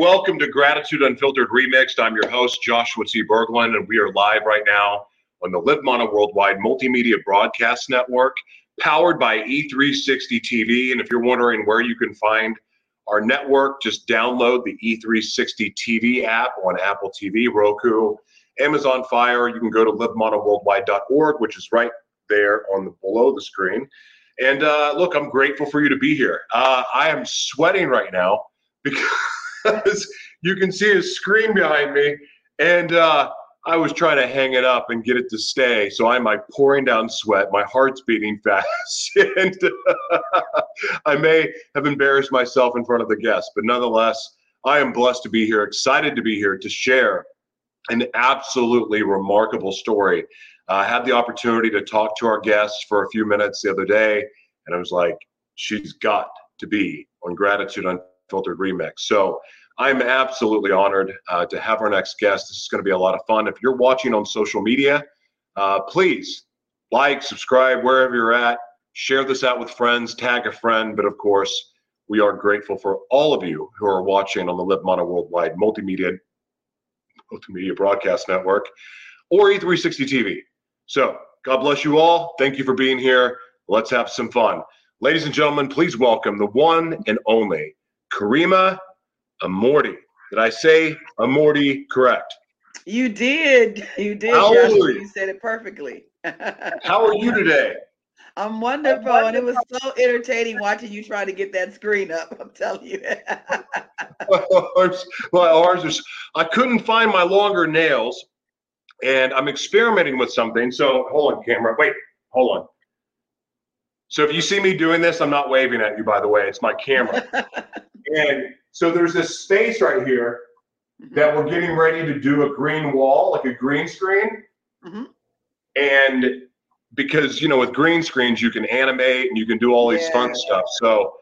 Welcome to Gratitude Unfiltered Remixed. I'm your host, Joshua T. Berglund, and we are live right now on the Live Mana Worldwide Multimedia Broadcast Network, powered by E360 TV. And if you're wondering where you can find our network, just download the E360 TV app on Apple TV, Roku, Amazon Fire. You can go to livemanaworldwide.org, which is right there on the below the screen. And uh, look, I'm grateful for you to be here. Uh, I am sweating right now because you can see a screen behind me, and uh, I was trying to hang it up and get it to stay. So I'm like pouring down sweat. My heart's beating fast, and I may have embarrassed myself in front of the guests, but nonetheless, I am blessed to be here, excited to be here to share an absolutely remarkable story. Uh, I had the opportunity to talk to our guests for a few minutes the other day, and I was like, she's got to be on Gratitude on Filtered Remix. So I'm absolutely honored uh, to have our next guest. This is going to be a lot of fun. If you're watching on social media, uh, please like, subscribe wherever you're at. Share this out with friends, tag a friend. But of course, we are grateful for all of you who are watching on the Live Mana Worldwide Multimedia Multimedia Broadcast Network or E360 TV. So God bless you all. Thank you for being here. Let's have some fun. Ladies and gentlemen, please welcome the one and only Karima Amorti. Did I say Amorti correct? You did. You did. How Joshua. You? you said it perfectly. How are you today? I'm wonderful, I'm wonderful, and it was so entertaining watching you try to get that screen up. I'm telling you. my arms are. I couldn't find my longer nails, and I'm experimenting with something. So hold on, camera. Wait, hold on. So if you see me doing this, I'm not waving at you, by the way. It's my camera. and so there's this space right here mm-hmm. that we're getting ready to do a green wall, like a green screen. Mm-hmm. And because, you know, with green screens, you can animate and you can do all these yeah. fun stuff. So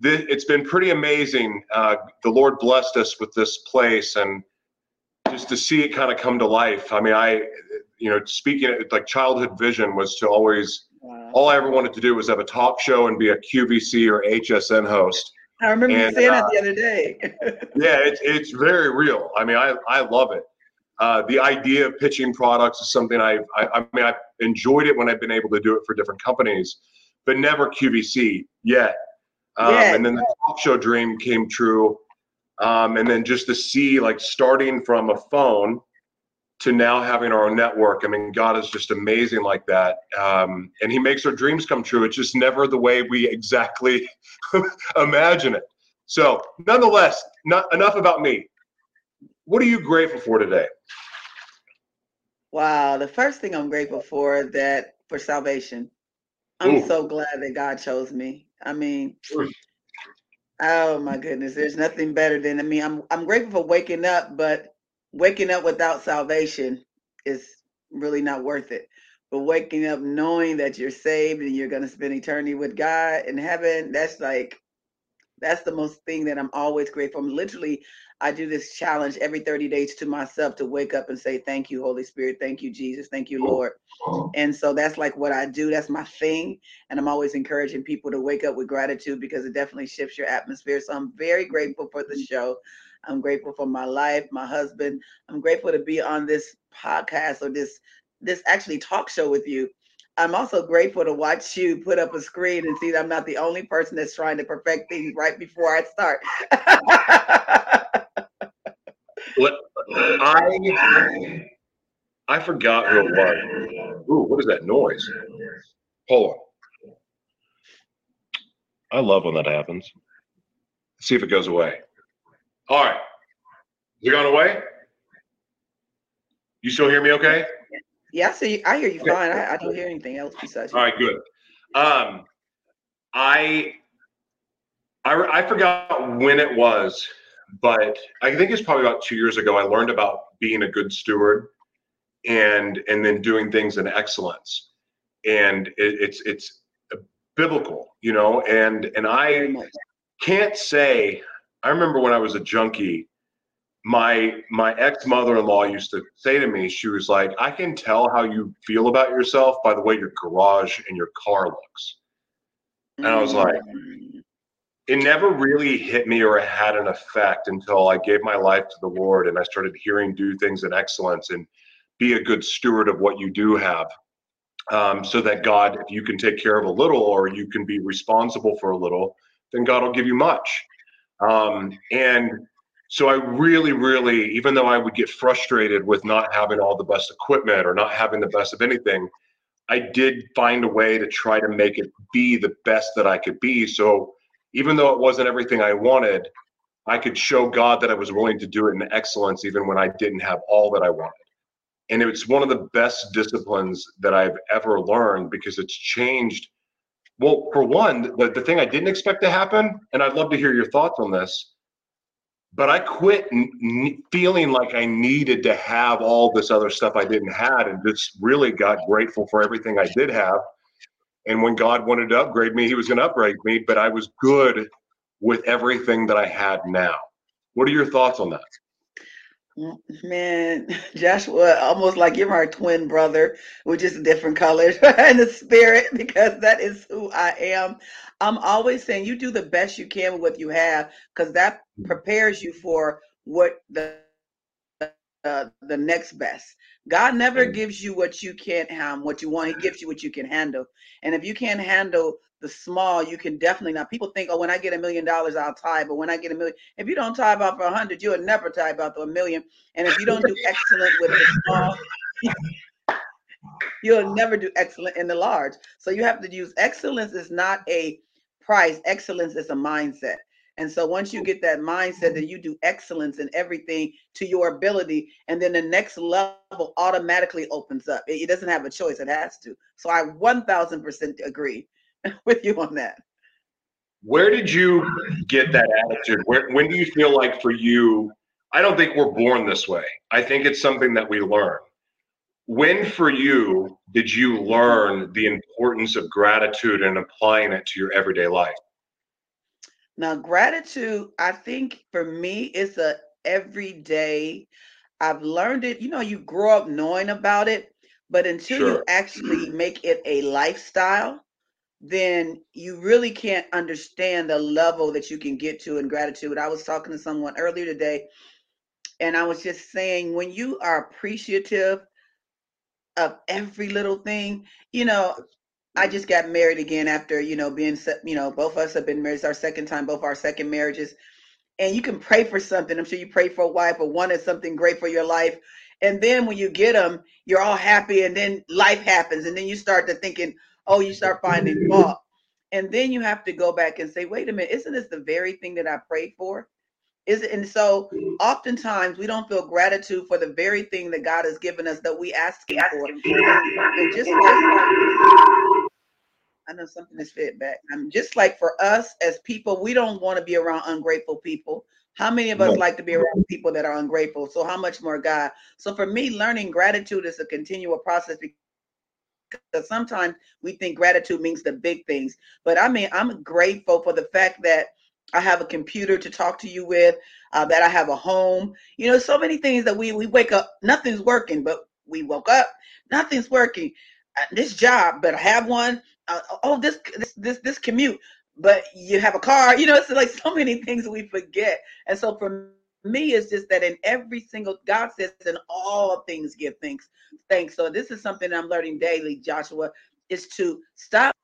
this, it's been pretty amazing. Uh, the Lord blessed us with this place and just to see it kind of come to life. I mean, I, you know, speaking like childhood vision was to always. All I ever wanted to do was have a talk show and be a QVC or HSN host. I remember and, you saying uh, that the other day. yeah, it's it's very real. I mean, I I love it. Uh, the idea of pitching products is something I've, I, I mean, I've enjoyed it when I've been able to do it for different companies, but never QVC yet. Um, yeah. And then the talk show dream came true. Um, and then just to see like starting from a phone to now having our own network. I mean, God is just amazing like that. Um, and He makes our dreams come true. It's just never the way we exactly imagine it. So, nonetheless, not enough about me. What are you grateful for today? Wow, the first thing I'm grateful for that for salvation. I'm Ooh. so glad that God chose me. I mean, oh my goodness, there's nothing better than I mean, I'm I'm grateful for waking up, but waking up without salvation is really not worth it. But waking up knowing that you're saved and you're going to spend eternity with God in heaven, that's like, that's the most thing that I'm always grateful. I'm literally, I do this challenge every 30 days to myself to wake up and say, Thank you, Holy Spirit. Thank you, Jesus. Thank you, Lord. Uh-huh. And so that's like what I do. That's my thing. And I'm always encouraging people to wake up with gratitude because it definitely shifts your atmosphere. So I'm very grateful for the mm-hmm. show. I'm grateful for my life, my husband. I'm grateful to be on this podcast or this this actually talk show with you. I'm also grateful to watch you put up a screen and see that I'm not the only person that's trying to perfect things right before I start. what I I forgot who it was. Ooh, what is that noise? Hold on. I love when that happens. Let's see if it goes away. All right. You gone away? You still hear me okay? Yeah, I see. I hear you fine. I, I don't hear anything else besides. You. All right, good. Um, I I, I forgot when it was, but I think it's probably about two years ago. I learned about being a good steward and and then doing things in excellence and it, it's it's biblical you know and and i can't say i remember when i was a junkie my my ex mother-in-law used to say to me she was like i can tell how you feel about yourself by the way your garage and your car looks and i was like mm. it never really hit me or had an effect until i gave my life to the lord and i started hearing do things in excellence and be a good steward of what you do have um, so that God, if you can take care of a little or you can be responsible for a little, then God will give you much. Um, and so I really, really, even though I would get frustrated with not having all the best equipment or not having the best of anything, I did find a way to try to make it be the best that I could be. So even though it wasn't everything I wanted, I could show God that I was willing to do it in excellence, even when I didn't have all that I wanted and it's one of the best disciplines that I've ever learned because it's changed. Well, for one, the, the thing I didn't expect to happen, and I'd love to hear your thoughts on this, but I quit n- feeling like I needed to have all this other stuff I didn't have, and just really got grateful for everything I did have. And when God wanted to upgrade me, He was going to upgrade me, but I was good with everything that I had now. What are your thoughts on that? Man, Joshua, almost like you're my twin brother, with just different colors in the spirit, because that is who I am. I'm always saying you do the best you can with what you have, because that prepares you for what the uh, the next best. God never gives you what you can't have, what you want. He gives you what you can handle. And if you can't handle the small, you can definitely now. People think, oh, when I get a million dollars, I'll tie. But when I get a million, if you don't tie out for a hundred, you'll never tie out for a million. And if you don't do excellent with the small, you'll never do excellent in the large. So you have to use excellence is not a price. Excellence is a mindset. And so once you get that mindset that you do excellence in everything to your ability, and then the next level automatically opens up. It, it doesn't have a choice, it has to. So I 1000% agree with you on that. Where did you get that attitude? Where, when do you feel like for you, I don't think we're born this way. I think it's something that we learn. When for you did you learn the importance of gratitude and applying it to your everyday life? Now, gratitude, I think for me, it's a everyday. I've learned it. You know, you grow up knowing about it, but until sure. you actually make it a lifestyle, then you really can't understand the level that you can get to in gratitude. I was talking to someone earlier today, and I was just saying, when you are appreciative of every little thing, you know, I just got married again after, you know, being, you know, both of us have been married. It's our second time, both our second marriages. And you can pray for something. I'm sure you pray for a wife or wanted something great for your life. And then when you get them, you're all happy. And then life happens. And then you start to thinking, oh, you start finding fault. And then you have to go back and say, wait a minute, isn't this the very thing that I prayed for? Is it, and so oftentimes we don't feel gratitude for the very thing that God has given us that we ask Him for. And just like I know something is fed back. I'm just like for us as people, we don't want to be around ungrateful people. How many of us like to be around people that are ungrateful? So how much more God? So for me, learning gratitude is a continual process because sometimes we think gratitude means the big things. But I mean, I'm grateful for the fact that I have a computer to talk to you with, uh, that I have a home. You know, so many things that we we wake up, nothing's working, but we woke up, nothing's working. Uh, this job, but I have one uh, oh this this this this commute but you have a car you know it's like so many things we forget and so for me is just that in every single god says in all things give thanks thanks. So this is something i'm learning daily joshua is to stop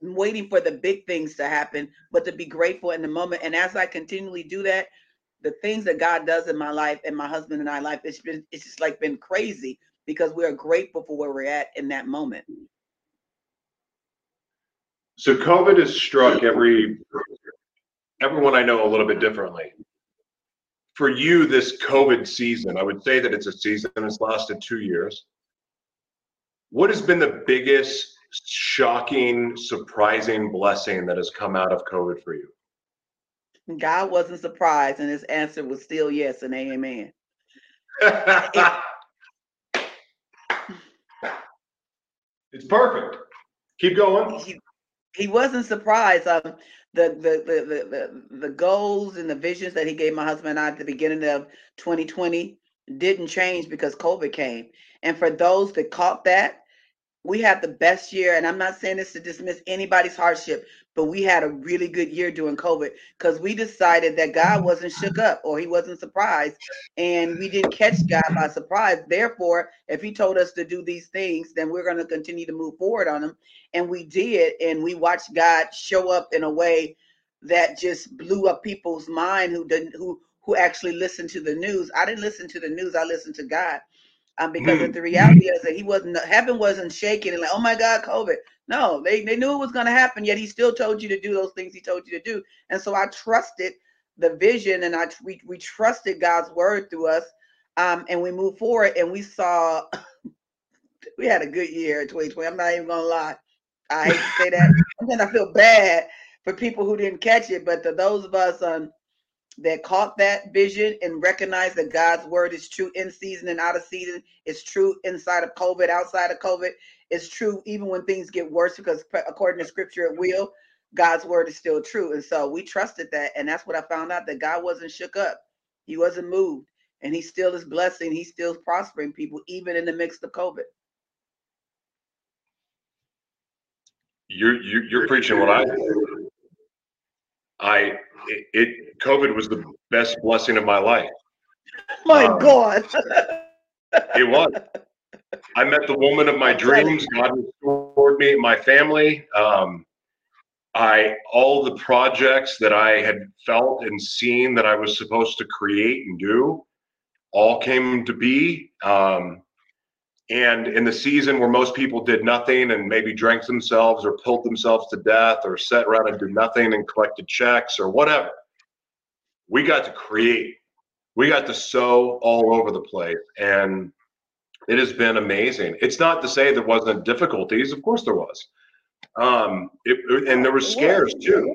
waiting for the big things to happen but to be grateful in the moment. And as i continually do that the things that god does in my life and my husband and i life it's been it's just like been crazy because we are grateful for where we're at in that moment. So COVID has struck every everyone I know a little bit differently. For you, this COVID season, I would say that it's a season that's lasted two years. What has been the biggest shocking, surprising blessing that has come out of COVID for you? God wasn't surprised, and his answer was still yes and amen. it's perfect. Keep going. He, he wasn't surprised. Um, the, the the the the goals and the visions that he gave my husband and I at the beginning of 2020 didn't change because COVID came. And for those that caught that, we had the best year. And I'm not saying this to dismiss anybody's hardship, but we had a really good year during COVID because we decided that God wasn't shook up or he wasn't surprised. And we didn't catch God by surprise. Therefore, if he told us to do these things, then we're going to continue to move forward on them. And we did. And we watched God show up in a way that just blew up people's mind who didn't who who actually listened to the news. I didn't listen to the news. I listened to God. Um, because mm. the reality is that he wasn't heaven wasn't shaking and like, oh my God, COVID. No, they, they knew it was gonna happen, yet he still told you to do those things he told you to do. And so I trusted the vision and I we, we trusted God's word through us. Um, and we moved forward and we saw we had a good year in 2020. I'm not even gonna lie. I hate to say that. and then I feel bad for people who didn't catch it, but to those of us um, that caught that vision and recognized that God's word is true in season and out of season. It's true inside of COVID, outside of COVID. It's true even when things get worse because according to scripture, it will. God's word is still true. And so we trusted that. And that's what I found out that God wasn't shook up. He wasn't moved. And he still is blessing. He's still prospering people, even in the midst of COVID. You're, you're, you're preaching what I I it, it, COVID was the best blessing of my life. My um, God. it was. I met the woman of my dreams. God restored me, my family. Um, I all the projects that I had felt and seen that I was supposed to create and do, all came to be. Um, and in the season where most people did nothing and maybe drank themselves or pulled themselves to death or sat around and did nothing and collected checks or whatever, we got to create. We got to sow all over the place. And it has been amazing. It's not to say there wasn't difficulties. Of course there was. Um, it, and there were scares too.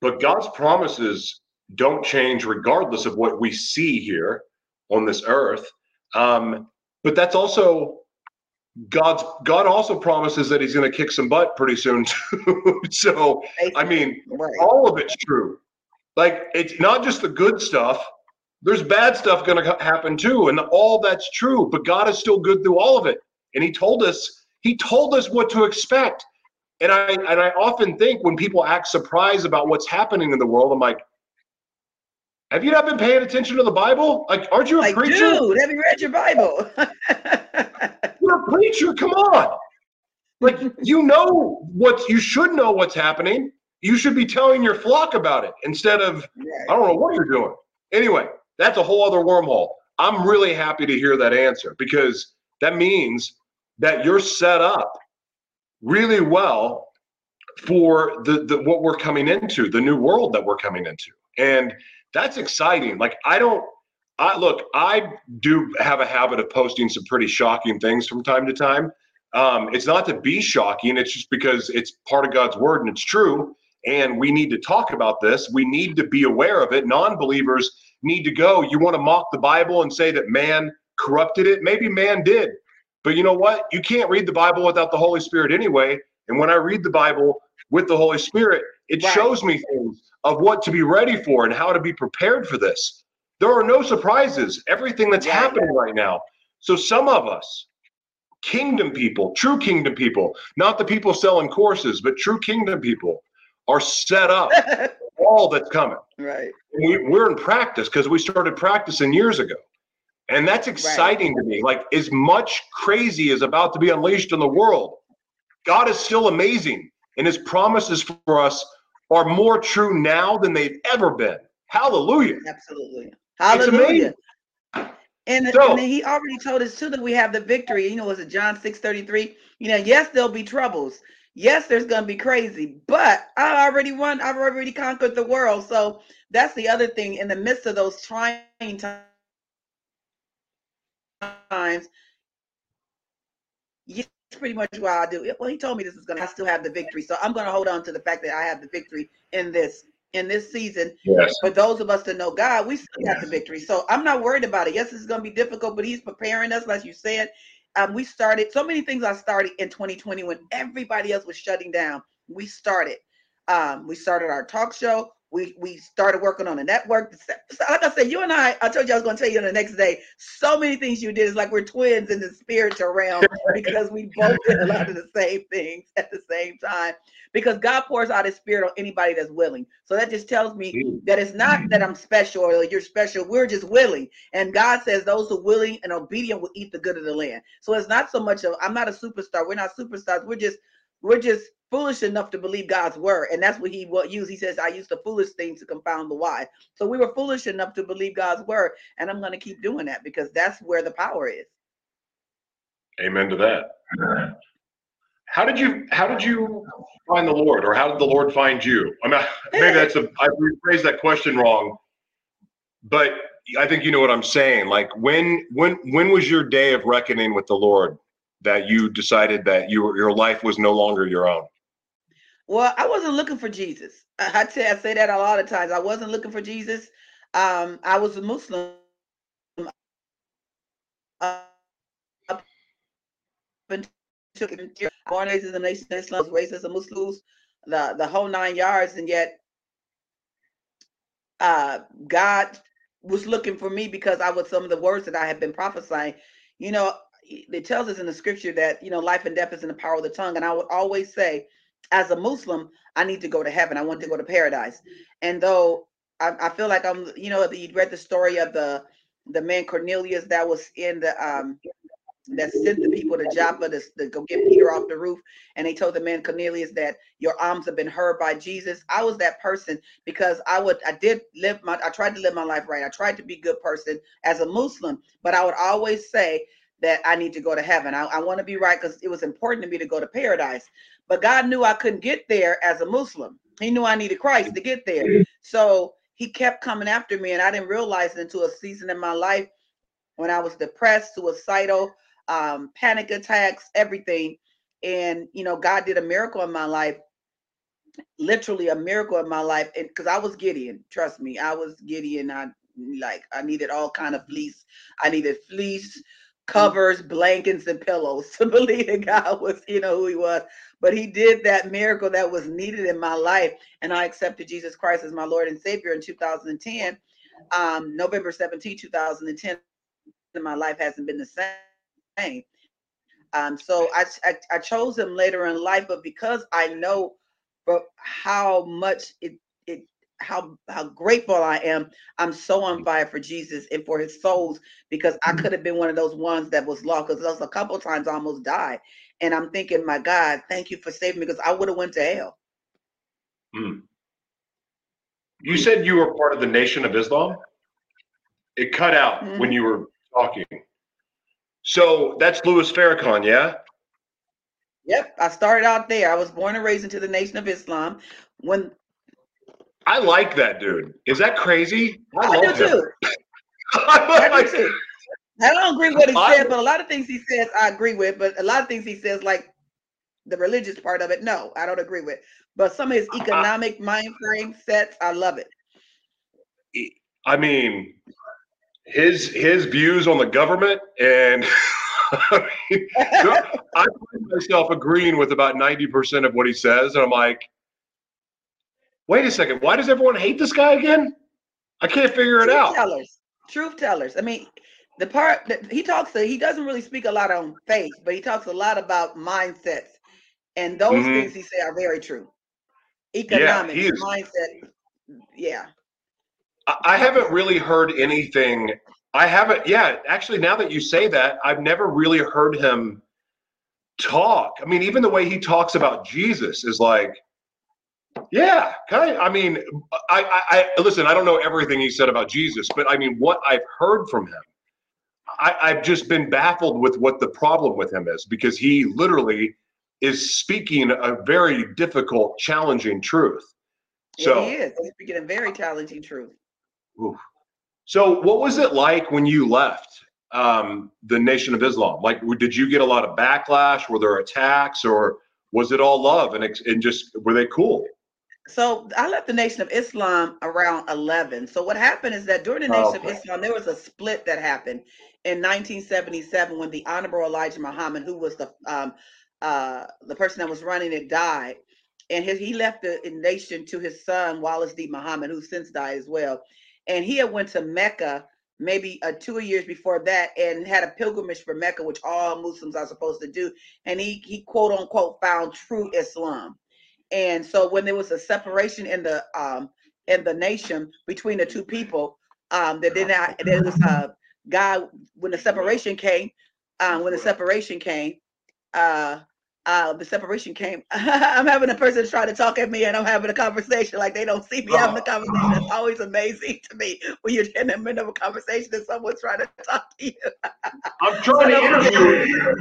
But God's promises don't change regardless of what we see here on this earth. Um, but that's also God's God also promises that He's going to kick some butt pretty soon too. so I mean, right. all of it's true. Like it's not just the good stuff. There's bad stuff going to happen too, and all that's true. But God is still good through all of it, and He told us. He told us what to expect. And I and I often think when people act surprised about what's happening in the world, I'm like, have you not been paying attention to the Bible? Like, aren't you a like, preacher? Dude, have you read your Bible? You're a preacher. Come on. Like, you know what you should know what's happening. You should be telling your flock about it instead of I don't know what you're doing. Anyway, that's a whole other wormhole. I'm really happy to hear that answer because that means that you're set up really well for the, the what we're coming into, the new world that we're coming into. And that's exciting. Like I don't I look, I do have a habit of posting some pretty shocking things from time to time. Um, it's not to be shocking, it's just because it's part of God's word and it's true. And we need to talk about this. We need to be aware of it. Non believers need to go. You want to mock the Bible and say that man corrupted it? Maybe man did. But you know what? You can't read the Bible without the Holy Spirit anyway. And when I read the Bible with the Holy Spirit, it right. shows me things of what to be ready for and how to be prepared for this. There are no surprises. Everything that's happening right now. So some of us, kingdom people, true kingdom people, not the people selling courses, but true kingdom people, are set up for all that's coming. Right. We, we're in practice because we started practicing years ago. And that's exciting right. to me. Like as much crazy is about to be unleashed in the world, God is still amazing. And his promises for us are more true now than they've ever been. Hallelujah. Absolutely. Hallelujah. And, so, and he already told us too that we have the victory. You know, was it John 6 33? You know, yes, there'll be troubles. Yes, there's gonna be crazy, but I already won, I've already conquered the world. So that's the other thing. In the midst of those trying times, yes, pretty much why I do. Well, he told me this is gonna I still have the victory. So I'm gonna hold on to the fact that I have the victory in this in this season. Yes. For those of us that know God, we still got the victory. So I'm not worried about it. Yes, it's going to be difficult, but He's preparing us, like you said. Um, we started so many things. I started in 2020 when everybody else was shutting down. We started. Um, we started our talk show we we started working on a network. Like I said, you and I, I told you I was going to tell you on the next day. So many things you did is like we're twins in the spiritual realm because we both did a lot of the same things at the same time. Because God pours out His Spirit on anybody that's willing. So that just tells me that it's not that I'm special or you're special. We're just willing, and God says those who are willing and obedient will eat the good of the land. So it's not so much of I'm not a superstar. We're not superstars. We're just we're just foolish enough to believe God's word. And that's what he what used. He says, I used the foolish things to confound the wise. So we were foolish enough to believe God's word. And I'm going to keep doing that because that's where the power is. Amen to that. How did you how did you find the Lord or how did the Lord find you? I mean maybe that's a I rephrased that question wrong, but I think you know what I'm saying. Like when when when was your day of reckoning with the Lord that you decided that you your life was no longer your own? Well, I wasn't looking for Jesus. I, say, I say that a lot of times. I wasn't looking for Jesus. Um, I was a Muslim. Uh, born raised in the nation of Islam, raised as a Muslim, the, the whole nine yards, and yet uh, God was looking for me because I was some of the words that I had been prophesying. You know, it tells us in the scripture that you know life and death is in the power of the tongue, and I would always say as a Muslim, I need to go to heaven. I want to go to paradise. And though I, I feel like I'm, you know, you read the story of the the man Cornelius that was in the um that sent the people to Joppa to, to, go get Peter off the roof. And they told the man Cornelius that your arms have been heard by Jesus. I was that person because I would, I did live my, I tried to live my life right. I tried to be a good person as a Muslim, but I would always say that I need to go to heaven. I, I want to be right because it was important to me to go to paradise. But God knew I couldn't get there as a Muslim. He knew I needed Christ to get there. So he kept coming after me. And I didn't realize it until a season in my life when I was depressed, suicidal, um, panic attacks, everything. And, you know, God did a miracle in my life, literally a miracle in my life. And because I was Gideon, trust me, I was Gideon. I like, I needed all kind of fleece. I needed fleece, covers, blankets, and pillows to believe that God was, you know, who he was. But he did that miracle that was needed in my life. And I accepted Jesus Christ as my Lord and Savior in 2010, um, November 17, 2010. And my life hasn't been the same. Um, so I, I, I chose him later in life, but because I know how much it it how how grateful I am. I'm so on fire for Jesus and for his souls because I mm-hmm. could have been one of those ones that was lost because those a couple times I almost died. And I'm thinking, my God, thank you for saving me because I would have went to hell. Hmm. You said you were part of the Nation of Islam. It cut out mm-hmm. when you were talking. So that's Louis Farrakhan, yeah? Yep, I started out there. I was born and raised into the Nation of Islam. When I like that dude. Is that crazy? I, I do him. too. I do too. I don't agree with what he I, said, but a lot of things he says I agree with. But a lot of things he says, like the religious part of it, no, I don't agree with. But some of his economic I, mind frame sets, I love it. I mean, his his views on the government and I, mean, I find myself agreeing with about ninety percent of what he says, and I'm like, wait a second, why does everyone hate this guy again? I can't figure it Truth out. Tellers, truth tellers. I mean, the part that he talks to, he doesn't really speak a lot on faith, but he talks a lot about mindsets, and those mm-hmm. things he say are very true. Economics, yeah, mindset, yeah. I haven't really heard anything. I haven't. Yeah, actually, now that you say that, I've never really heard him talk. I mean, even the way he talks about Jesus is like yeah, kind of. I mean, I, I, listen. I don't know everything he said about Jesus, but I mean, what I've heard from him, I, I've just been baffled with what the problem with him is because he literally is speaking a very difficult, challenging truth. So yeah, he is. He's speaking a very challenging truth. Oof. So, what was it like when you left um, the Nation of Islam? Like, did you get a lot of backlash? Were there attacks, or was it all love and and just were they cool? So I left the Nation of Islam around 11. So what happened is that during the Nation oh, okay. of Islam, there was a split that happened in 1977 when the Honorable Elijah Muhammad, who was the um, uh, the person that was running it, died, and his, he left the nation to his son Wallace D. Muhammad, who since died as well, and he had went to Mecca maybe uh, two years before that and had a pilgrimage for Mecca, which all Muslims are supposed to do, and he he quote unquote found true Islam. And so when there was a separation in the um in the nation between the two people, um, that did not there was a guy when the separation came, um, when the separation came, uh uh, the separation came. I'm having a person try to talk at me and I'm having a conversation like they don't see me having a conversation. It's always amazing to me when you're in the middle of a conversation and someone's trying to talk to you. I'm trying to interview you.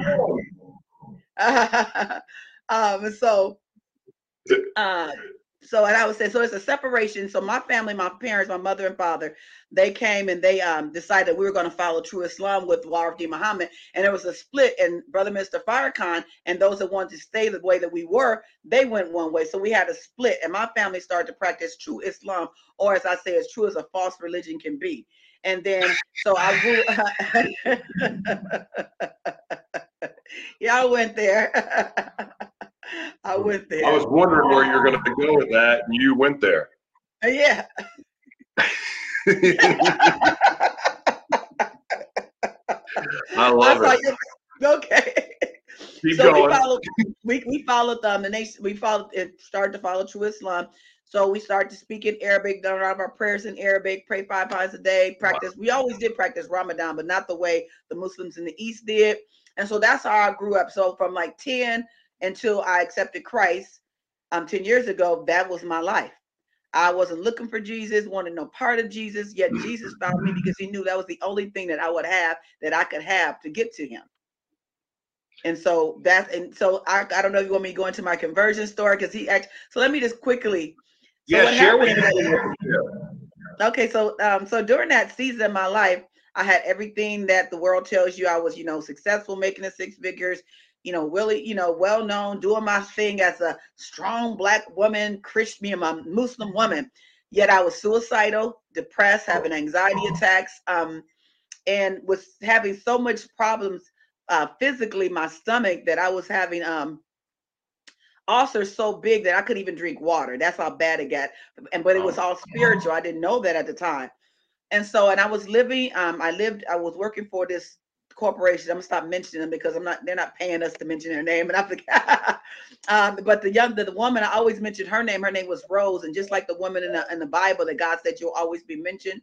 um, so uh, so and I would say so it's a separation. So my family, my parents, my mother and father, they came and they um decided we were going to follow true Islam with Wardi Muhammad, and there was a split. And Brother Mr. Farrakhan and those that wanted to stay the way that we were, they went one way. So we had a split, and my family started to practice true Islam, or as I say, as true as a false religion can be. And then so I grew. I went there. I went there. I was wondering where you're going to go with that, and you went there. Uh, yeah. I love I it. Okay. Keep so going. we followed we, we followed um the nation we followed it started to follow true Islam. So we started to speak in Arabic, done all of our prayers in Arabic, pray five times a day, practice. Wow. We always did practice Ramadan, but not the way the Muslims in the East did. And so that's how I grew up. So from like 10 until I accepted Christ um 10 years ago, that was my life. I wasn't looking for Jesus, wanted no part of Jesus, yet Jesus found me because he knew that was the only thing that I would have that I could have to get to him. And so that's and so I, I don't know if you want me to go into my conversion story because he actually so let me just quickly so yeah share with me. Okay, so um so during that season of my life, I had everything that the world tells you I was, you know, successful, making the six figures, you know, really, you know, well known, doing my thing as a strong black woman, Christian, a Muslim woman. Yet I was suicidal, depressed, having anxiety attacks, um, and was having so much problems uh, physically, my stomach, that I was having um, ulcers so big that I couldn't even drink water. That's how bad it got. And but it was all spiritual. I didn't know that at the time. And so, and I was living, um, I lived, I was working for this corporations. I'm gonna stop mentioning them because I'm not. They're not paying us to mention their name, and I forget. um, but the young, the, the woman, I always mentioned her name. Her name was Rose, and just like the woman in the in the Bible, that God said you'll always be mentioned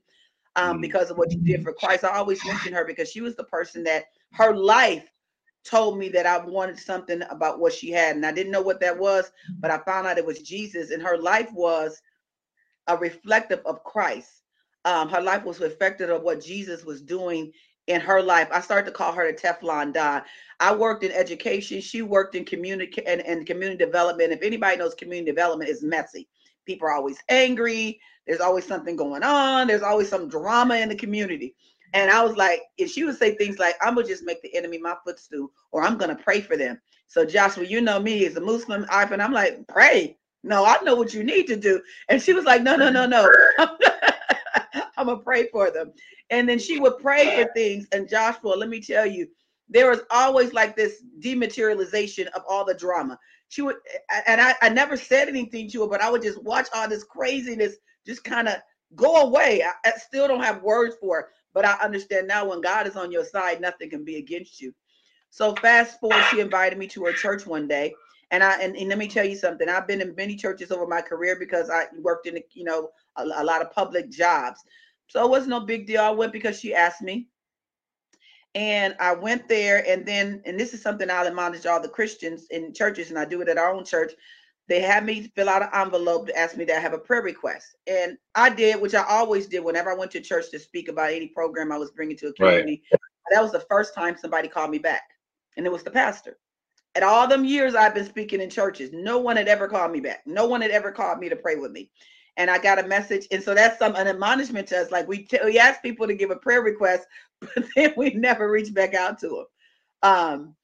um, mm. because of what you did for Christ. I always mention her because she was the person that her life told me that I wanted something about what she had, and I didn't know what that was, but I found out it was Jesus, and her life was a reflective of Christ. Um, her life was reflective of what Jesus was doing in her life. I started to call her the Teflon Don. I worked in education. She worked in community and, and community development. If anybody knows community development is messy. People are always angry. There's always something going on. There's always some drama in the community. And I was like, if she would say things like, I'm gonna just make the enemy my footstool, or I'm gonna pray for them. So Joshua, you know me as a Muslim, I'm like, pray. No, I know what you need to do. And she was like, no, no, no, no. I'm gonna pray for them. And then she would pray for things. And Joshua, let me tell you, there was always like this dematerialization of all the drama. She would, and I, I never said anything to her, but I would just watch all this craziness just kind of go away. I, I still don't have words for it, but I understand now when God is on your side, nothing can be against you. So fast forward, she invited me to her church one day. And I and, and let me tell you something. I've been in many churches over my career because I worked in you know a, a lot of public jobs. So it was no big deal. I went because she asked me. And I went there, and then, and this is something I'll admonish all the Christians in churches, and I do it at our own church. They had me fill out an envelope to ask me to have a prayer request. And I did, which I always did whenever I went to church to speak about any program I was bringing to a community. Right. That was the first time somebody called me back, and it was the pastor. At all them years I've been speaking in churches, no one had ever called me back. No one had ever called me to pray with me and I got a message. And so that's some an admonishment to us. Like we, t- we ask people to give a prayer request, but then we never reach back out to them. Um,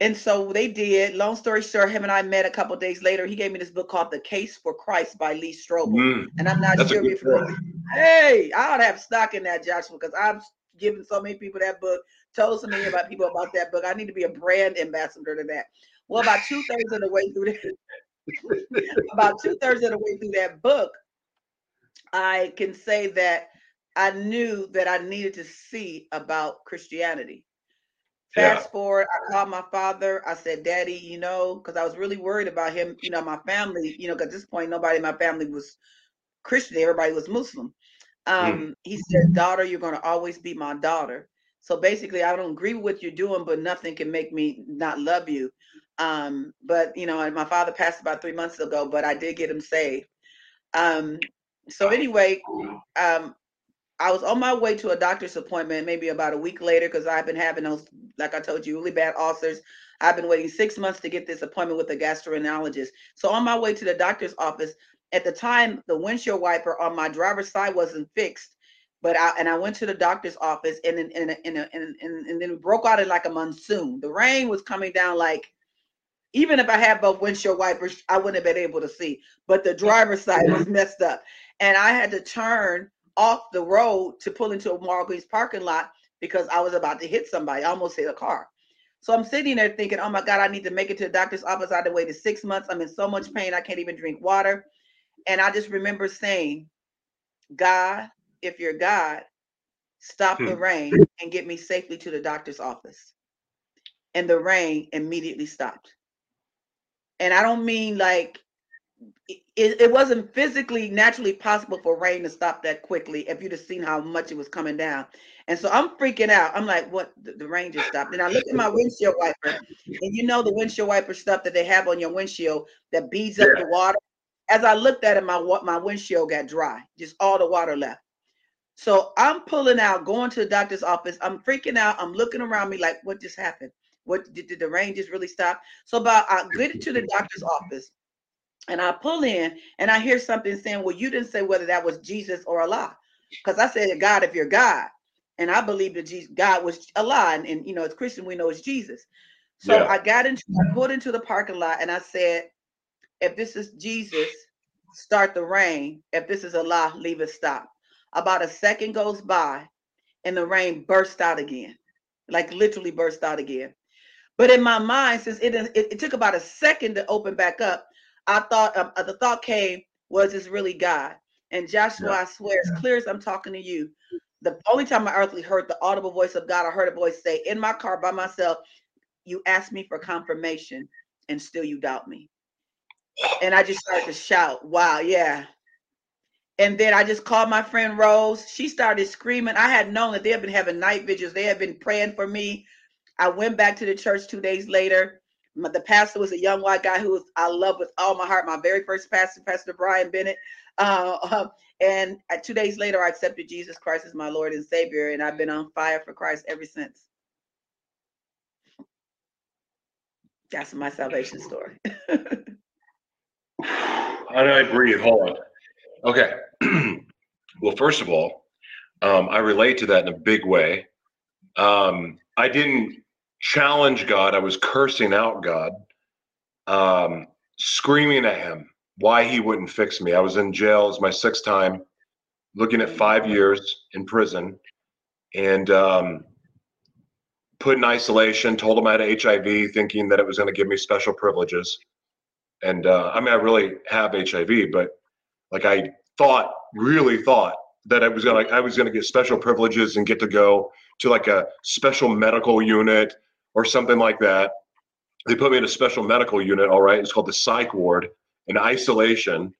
And so they did. Long story short, him and I met a couple days later. He gave me this book called The Case for Christ by Lee Strobel. Mm, and I'm not sure if Hey, I ought to have stock in that, Joshua, because I've given so many people that book, told so many about people about that book. I need to be a brand ambassador to that. Well, about two thirds of the way through that, about two thirds of the way through that book, I can say that I knew that I needed to see about Christianity. Fast yeah. forward, I called my father. I said, Daddy, you know, because I was really worried about him, you know, my family, you know, at this point, nobody in my family was Christian, everybody was Muslim. Um, mm. He said, Daughter, you're going to always be my daughter. So basically, I don't agree with what you're doing, but nothing can make me not love you. Um, but, you know, my father passed about three months ago, but I did get him saved. Um, so anyway, um, I was on my way to a doctor's appointment maybe about a week later because I've been having those, like I told you, really bad ulcers. I've been waiting six months to get this appointment with a gastroenterologist. So on my way to the doctor's office, at the time, the windshield wiper on my driver's side wasn't fixed. But I and I went to the doctor's office and and, and, and, and, and then it broke out in like a monsoon. The rain was coming down like even if I had both windshield wipers, I wouldn't have been able to see. But the driver's side was messed up. And I had to turn off the road to pull into a Walgreens parking lot because I was about to hit somebody. I almost hit a car. So I'm sitting there thinking, oh my God, I need to make it to the doctor's office. I had to wait six months. I'm in so much pain. I can't even drink water. And I just remember saying, God, if you're God, stop the hmm. rain and get me safely to the doctor's office. And the rain immediately stopped. And I don't mean like it, it wasn't physically naturally possible for rain to stop that quickly if you'd have seen how much it was coming down. And so I'm freaking out. I'm like, what? The, the rain just stopped. And I look at my windshield wiper, and you know the windshield wiper stuff that they have on your windshield that beads up yeah. the water. As I looked at it, my my windshield got dry, just all the water left. So I'm pulling out, going to the doctor's office. I'm freaking out. I'm looking around me like, what just happened? What did, did the rain just really stop? So about I get to the doctor's office and I pull in and I hear something saying, Well, you didn't say whether that was Jesus or Allah. Because I said, God, if you're God. And I believe that Jesus, God was Allah. And, and, you know, as Christian, we know it's Jesus. So yeah. I got into, I pulled into the parking lot and I said, If this is Jesus, start the rain. If this is Allah, leave it stop. About a second goes by and the rain burst out again, like literally burst out again. But in my mind, since it, it, it took about a second to open back up, I thought um, uh, the thought came, was this really God? And Joshua, yeah. I swear, as clear as I'm talking to you, the only time I earthly heard the audible voice of God, I heard a voice say in my car by myself, You asked me for confirmation and still you doubt me. And I just started to shout, Wow, yeah. And then I just called my friend Rose. She started screaming. I had known that they had been having night vigils, they had been praying for me. I went back to the church two days later the pastor was a young white guy who was, I love with all my heart. My very first pastor, Pastor Brian Bennett. Uh, um, and two days later, I accepted Jesus Christ as my Lord and Savior, and I've been on fire for Christ ever since. That's my salvation story. How do I breathe? Hold on. Okay. well, first of all, um, I relate to that in a big way. Um, I didn't challenge God. I was cursing out God, um, screaming at him why he wouldn't fix me. I was in jail. It's my sixth time, looking at five years in prison, and um, put in isolation. Told him I had HIV, thinking that it was going to give me special privileges. And uh, I mean, I really have HIV, but like I thought, really thought that I was gonna, I was gonna get special privileges and get to go to like a special medical unit or something like that. They put me in a special medical unit, all right. It's called the psych ward in isolation.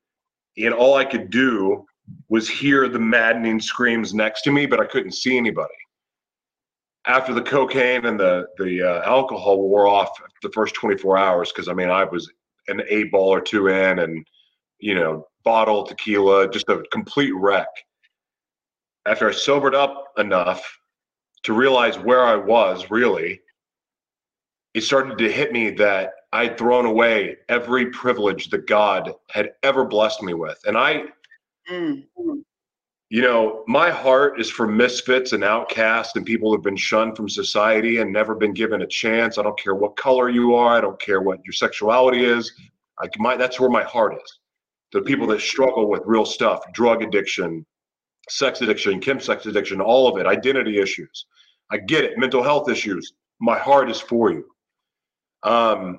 And all I could do was hear the maddening screams next to me, but I couldn't see anybody. After the cocaine and the the uh, alcohol wore off the first 24 hours, because I mean I was an eight ball or two in, and you know bottle tequila, just a complete wreck. After I sobered up enough to realize where I was really, it started to hit me that I'd thrown away every privilege that God had ever blessed me with. And I, mm. you know, my heart is for misfits and outcasts and people who've been shunned from society and never been given a chance. I don't care what color you are. I don't care what your sexuality is. I, my, that's where my heart is. The people that struggle with real stuff, drug addiction, sex addiction, Kim sex addiction, all of it, identity issues. I get it, mental health issues. My heart is for you. Um,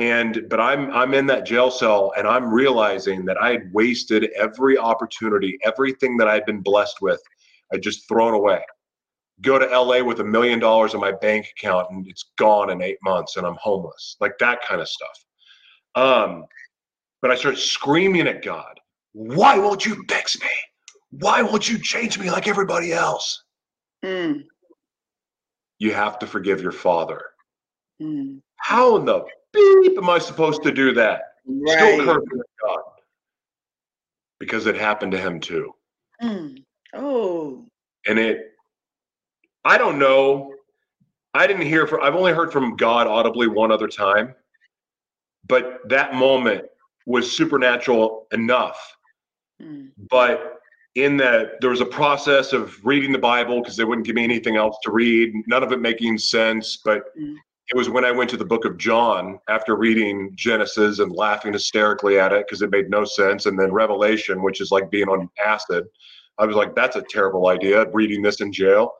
and but i'm i'm in that jail cell and i'm realizing that i had wasted every opportunity everything that i'd been blessed with i just thrown away. Go to la with a million dollars in my bank account and it's gone in eight months and i'm homeless like that kind of stuff. Um but i started screaming at god why won't you fix me? Why won't you change me like everybody else? Mm. you have to forgive your father. Mm. How in the beep am I supposed to do that? Right. Still cursing God. Because it happened to him too. Mm. Oh. And it, I don't know. I didn't hear from, I've only heard from God audibly one other time. But that moment was supernatural enough. Mm. But in that there was a process of reading the Bible because they wouldn't give me anything else to read, none of it making sense. But mm it was when I went to the book of John after reading Genesis and laughing hysterically at it because it made no sense. And then Revelation, which is like being on acid. I was like, that's a terrible idea, reading this in jail.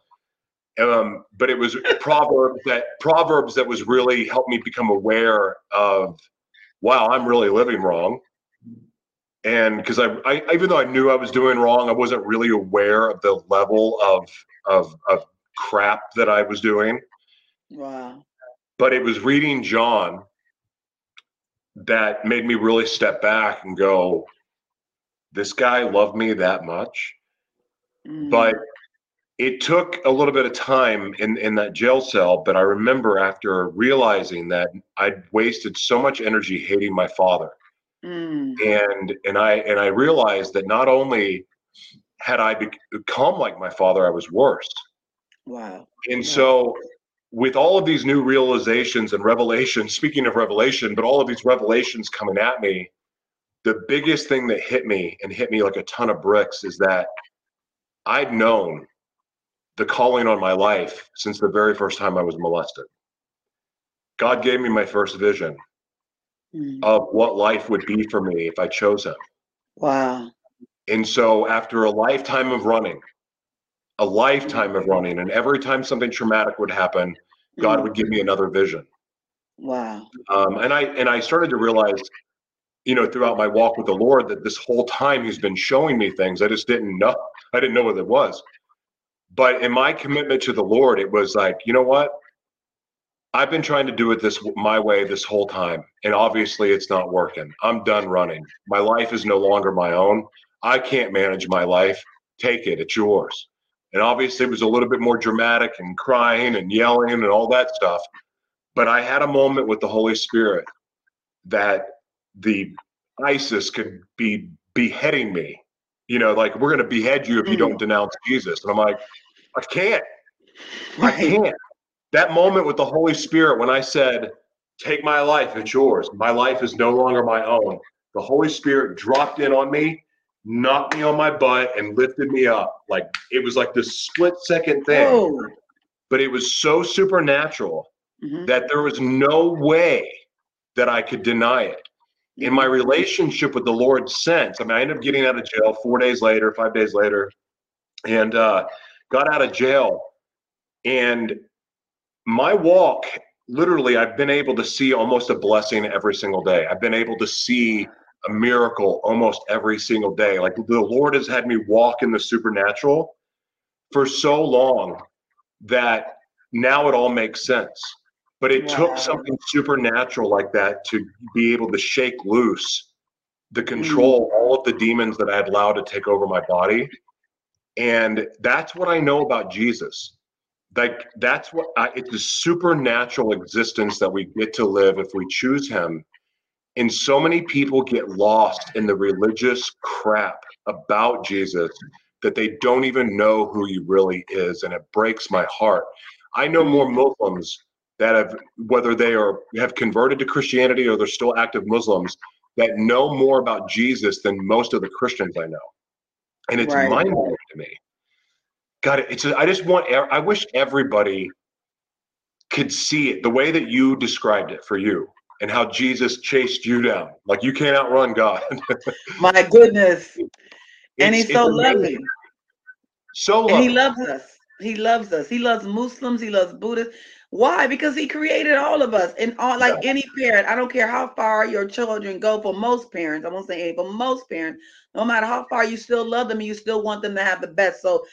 Um, but it was Proverbs that Proverbs that was really helped me become aware of, wow, I'm really living wrong. And because I, I, even though I knew I was doing wrong, I wasn't really aware of the level of of, of crap that I was doing. Wow. But it was reading John that made me really step back and go, this guy loved me that much. Mm. But it took a little bit of time in, in that jail cell. But I remember after realizing that I'd wasted so much energy hating my father. Mm. And and I and I realized that not only had I become like my father, I was worse. Wow. And so with all of these new realizations and revelations, speaking of revelation, but all of these revelations coming at me, the biggest thing that hit me and hit me like a ton of bricks is that I'd known the calling on my life since the very first time I was molested. God gave me my first vision mm. of what life would be for me if I chose Him. Wow. And so, after a lifetime of running, a lifetime of running and every time something traumatic would happen god would give me another vision. Wow. Um, and i and i started to realize you know throughout my walk with the lord that this whole time he's been showing me things. I just didn't know i didn't know what it was. But in my commitment to the lord it was like you know what? I've been trying to do it this my way this whole time and obviously it's not working. I'm done running. My life is no longer my own. I can't manage my life. Take it it's yours and obviously, it was a little bit more dramatic and crying and yelling and all that stuff. But I had a moment with the Holy Spirit that the ISIS could be beheading me. You know, like we're going to behead you if you don't mm. denounce Jesus. And I'm like, I can't. I can't. That moment with the Holy Spirit when I said, Take my life, it's yours. My life is no longer my own. The Holy Spirit dropped in on me knocked me on my butt and lifted me up. Like it was like this split second thing. Oh. But it was so supernatural mm-hmm. that there was no way that I could deny it. In my relationship with the Lord since, I mean, I ended up getting out of jail four days later, five days later, and uh, got out of jail. And my walk, literally, I've been able to see almost a blessing every single day. I've been able to see a miracle almost every single day. Like the Lord has had me walk in the supernatural for so long that now it all makes sense. But it took something supernatural like that to be able to shake loose the control, mm. all of the demons that I had allowed to take over my body. And that's what I know about Jesus. Like that's what I, it's a supernatural existence that we get to live if we choose Him and so many people get lost in the religious crap about Jesus that they don't even know who he really is. And it breaks my heart. I know more Muslims that have, whether they are have converted to Christianity or they're still active Muslims, that know more about Jesus than most of the Christians I know. and it's right. mind blowing to me. God, it's. A, I just want. I wish everybody could see it the way that you described it for you and how Jesus chased you down. Like you can't outrun God. My goodness. and he's so loving. So loving. And he loves us. He loves us. He loves Muslims. He loves Buddhists. Why? Because he created all of us. And all like yeah. any parent, I don't care how far your children go for most parents. I won't say any, but most parents, no matter how far you still love them, you still want them to have the best. So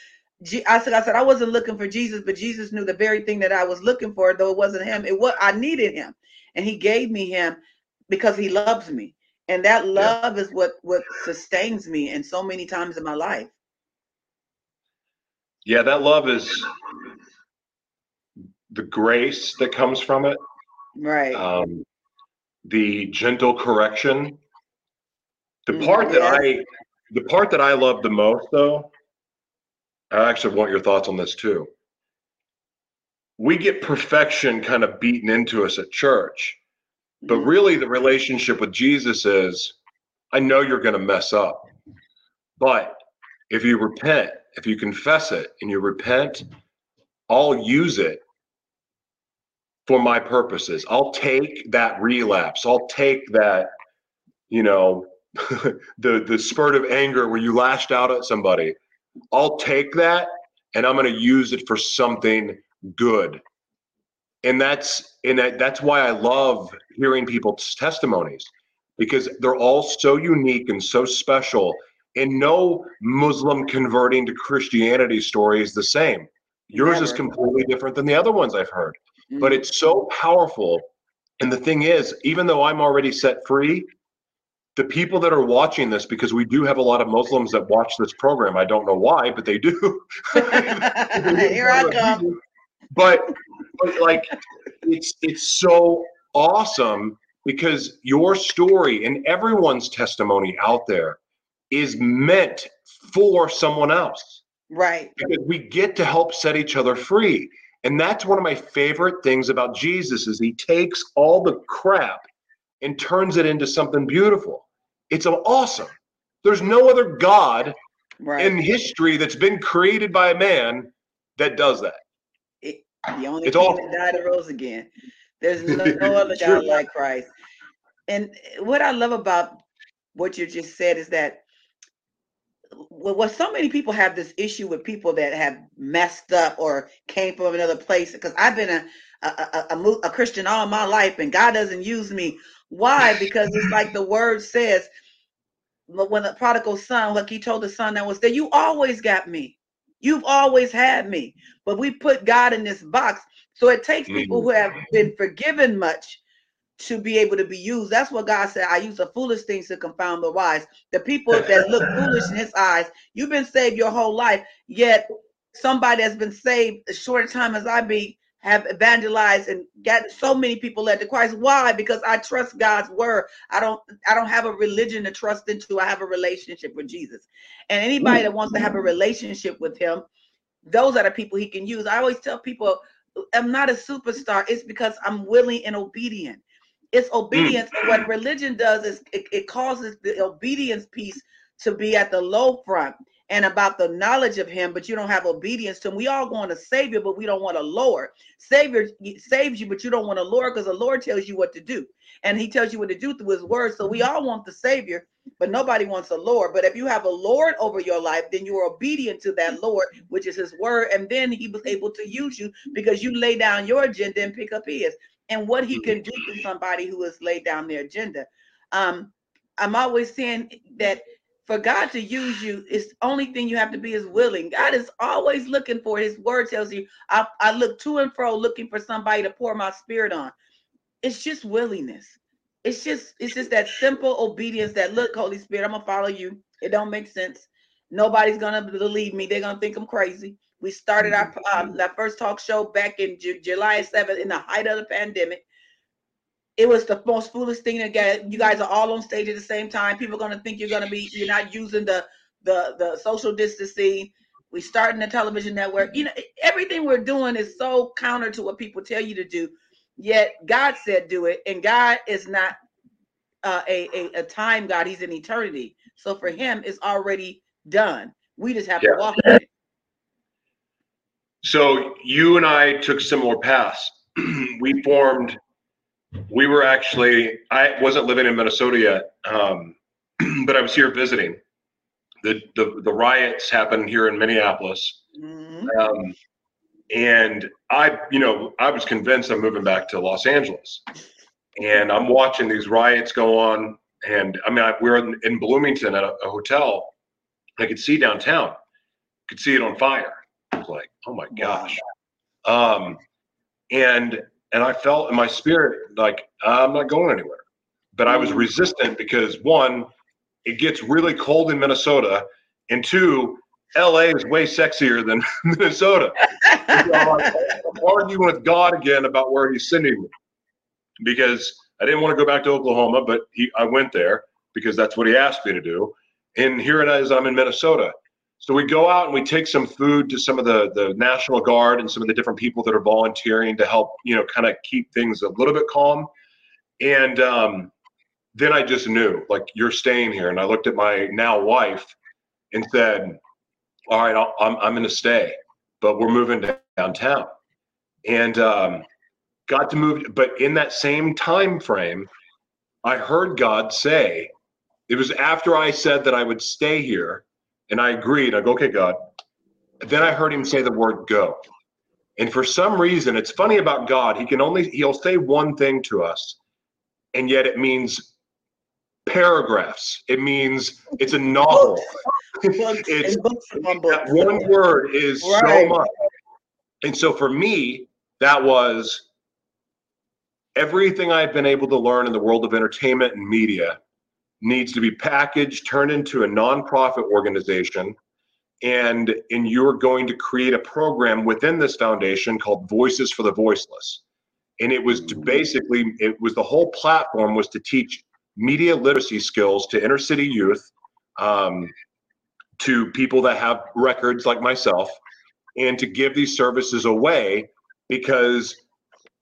I said, I said I wasn't looking for Jesus, but Jesus knew the very thing that I was looking for, though it wasn't him. It was I needed him, and he gave me him because he loves me, and that love yeah. is what what sustains me. And so many times in my life. Yeah, that love is the grace that comes from it, right? Um, the gentle correction. The mm, part that I, the part that I love the most, though I actually want your thoughts on this too. We get perfection kind of beaten into us at church, but mm-hmm. really the relationship with Jesus is I know you're going to mess up, but if you repent, if you confess it and you repent, I'll use it for my purposes. I'll take that relapse. I'll take that, you know, the the spurt of anger where you lashed out at somebody I'll take that and I'm going to use it for something good. And that's and that, that's why I love hearing people's testimonies because they're all so unique and so special. And no Muslim converting to Christianity story is the same. Yours Never. is completely different than the other ones I've heard. Mm-hmm. But it's so powerful. And the thing is, even though I'm already set free, the people that are watching this, because we do have a lot of Muslims that watch this program. I don't know why, but they do. Here I come. But, but like, it's it's so awesome because your story and everyone's testimony out there is meant for someone else. Right. Because we get to help set each other free. And that's one of my favorite things about Jesus is he takes all the crap and turns it into something beautiful. It's awesome. There's no other God right. in history that's been created by a man that does that. The only it's awesome. that died and rose again. There's no, no other God like Christ. And what I love about what you just said is that well, so many people have this issue with people that have messed up or came from another place. Because I've been a a, a, a, a Christian all my life, and God doesn't use me why? Because it's like the word says, when the prodigal son, like he told the son that was there, you always got me. You've always had me. But we put God in this box. So it takes people who have been forgiven much to be able to be used. That's what God said. I use the foolish things to confound the wise. The people that look foolish in his eyes, you've been saved your whole life, yet somebody that's been saved as short a time as I be have evangelized and got so many people led to Christ. Why? Because I trust God's word. I don't I don't have a religion to trust into. I have a relationship with Jesus. And anybody that wants to have a relationship with him, those are the people he can use. I always tell people I'm not a superstar. It's because I'm willing and obedient. It's obedience. Mm. What religion does is it, it causes the obedience piece to be at the low front and about the knowledge of him, but you don't have obedience to him. We all want a savior, but we don't want a Lord. Savior saves you, but you don't want a Lord because the Lord tells you what to do. And he tells you what to do through his word. So we all want the savior, but nobody wants a Lord. But if you have a Lord over your life, then you are obedient to that Lord, which is his word. And then he was able to use you because you lay down your agenda and pick up his. And what he can do to somebody who has laid down their agenda. Um, I'm always saying that for God to use you, it's the only thing you have to be is willing. God is always looking for his word tells you, I, I look to and fro looking for somebody to pour my spirit on. It's just willingness. It's just, it's just that simple obedience that look, Holy Spirit, I'm gonna follow you. It don't make sense. Nobody's gonna believe me. They're gonna think I'm crazy. We started our um, that first talk show back in Ju- July 7th in the height of the pandemic it was the most foolish thing to get. You guys are all on stage at the same time. People are gonna think you're gonna be you're not using the the the social distancing. We starting the television network. You know, everything we're doing is so counter to what people tell you to do. Yet God said do it, and God is not uh, a, a a time God. He's an eternity. So for Him, it's already done. We just have yeah. to walk it. So you and I took similar paths. we formed. We were actually. I wasn't living in Minnesota yet, um, but I was here visiting. The, the the riots happened here in Minneapolis, mm-hmm. um, and I, you know, I was convinced I'm moving back to Los Angeles, and I'm watching these riots go on. And I mean, I, we are in, in, Bloomington at a, a hotel. I could see downtown, could see it on fire. I was like, oh my gosh. Um, and and I felt in my spirit like I'm not going anywhere. But I was mm. resistant because one, it gets really cold in Minnesota, and two, LA is way sexier than Minnesota. so I'm arguing with God again about where He's sending me because I didn't want to go back to Oklahoma, but he, I went there because that's what He asked me to do. And here it is, I'm in Minnesota. So we go out and we take some food to some of the the National Guard and some of the different people that are volunteering to help, you know, kind of keep things a little bit calm. And um, then I just knew, like, you're staying here. And I looked at my now wife and said, "All right, I'll, I'm I'm going to stay, but we're moving downtown." And um, got to move, but in that same time frame, I heard God say, it was after I said that I would stay here and I agreed. I go, okay, God. Then I heard him say the word go. And for some reason, it's funny about God. He can only, he'll say one thing to us, and yet it means paragraphs. It means it's a novel. it's, that one word is right. so much. And so for me, that was everything I've been able to learn in the world of entertainment and media needs to be packaged, turned into a nonprofit organization, and and you're going to create a program within this foundation called Voices for the Voiceless. And it was to mm. basically it was the whole platform was to teach media literacy skills to inner city youth, um, to people that have records like myself, and to give these services away because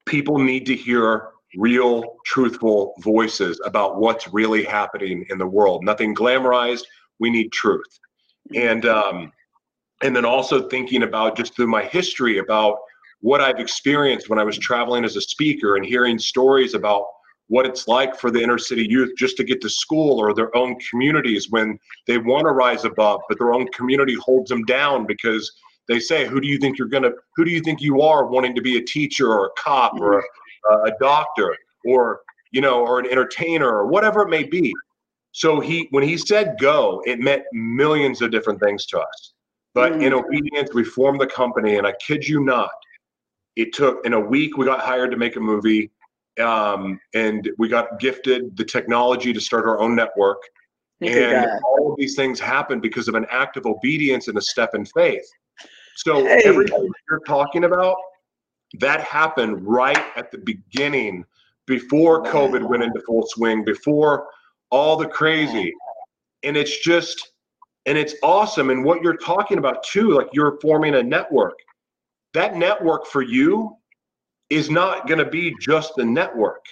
people need to hear real, truthful voices about what's really happening in the world. Nothing glamorized. We need truth. And um, and then also thinking about just through my history about what I've experienced when I was traveling as a speaker and hearing stories about what it's like for the inner city youth just to get to school or their own communities when they want to rise above, but their own community holds them down because they say, "Who do you think you're gonna? Who do you think you are, wanting to be a teacher or a cop or a, a doctor or you know or an entertainer or whatever it may be. So he when he said go it meant millions of different things to us. But mm. in obedience we formed the company and i kid you not it took in a week we got hired to make a movie um, and we got gifted the technology to start our own network. And all of these things happened because of an act of obedience and a step in faith. So hey. everything you're talking about that happened right at the beginning before COVID went into full swing, before all the crazy. And it's just, and it's awesome. And what you're talking about too, like you're forming a network. That network for you is not going to be just the network.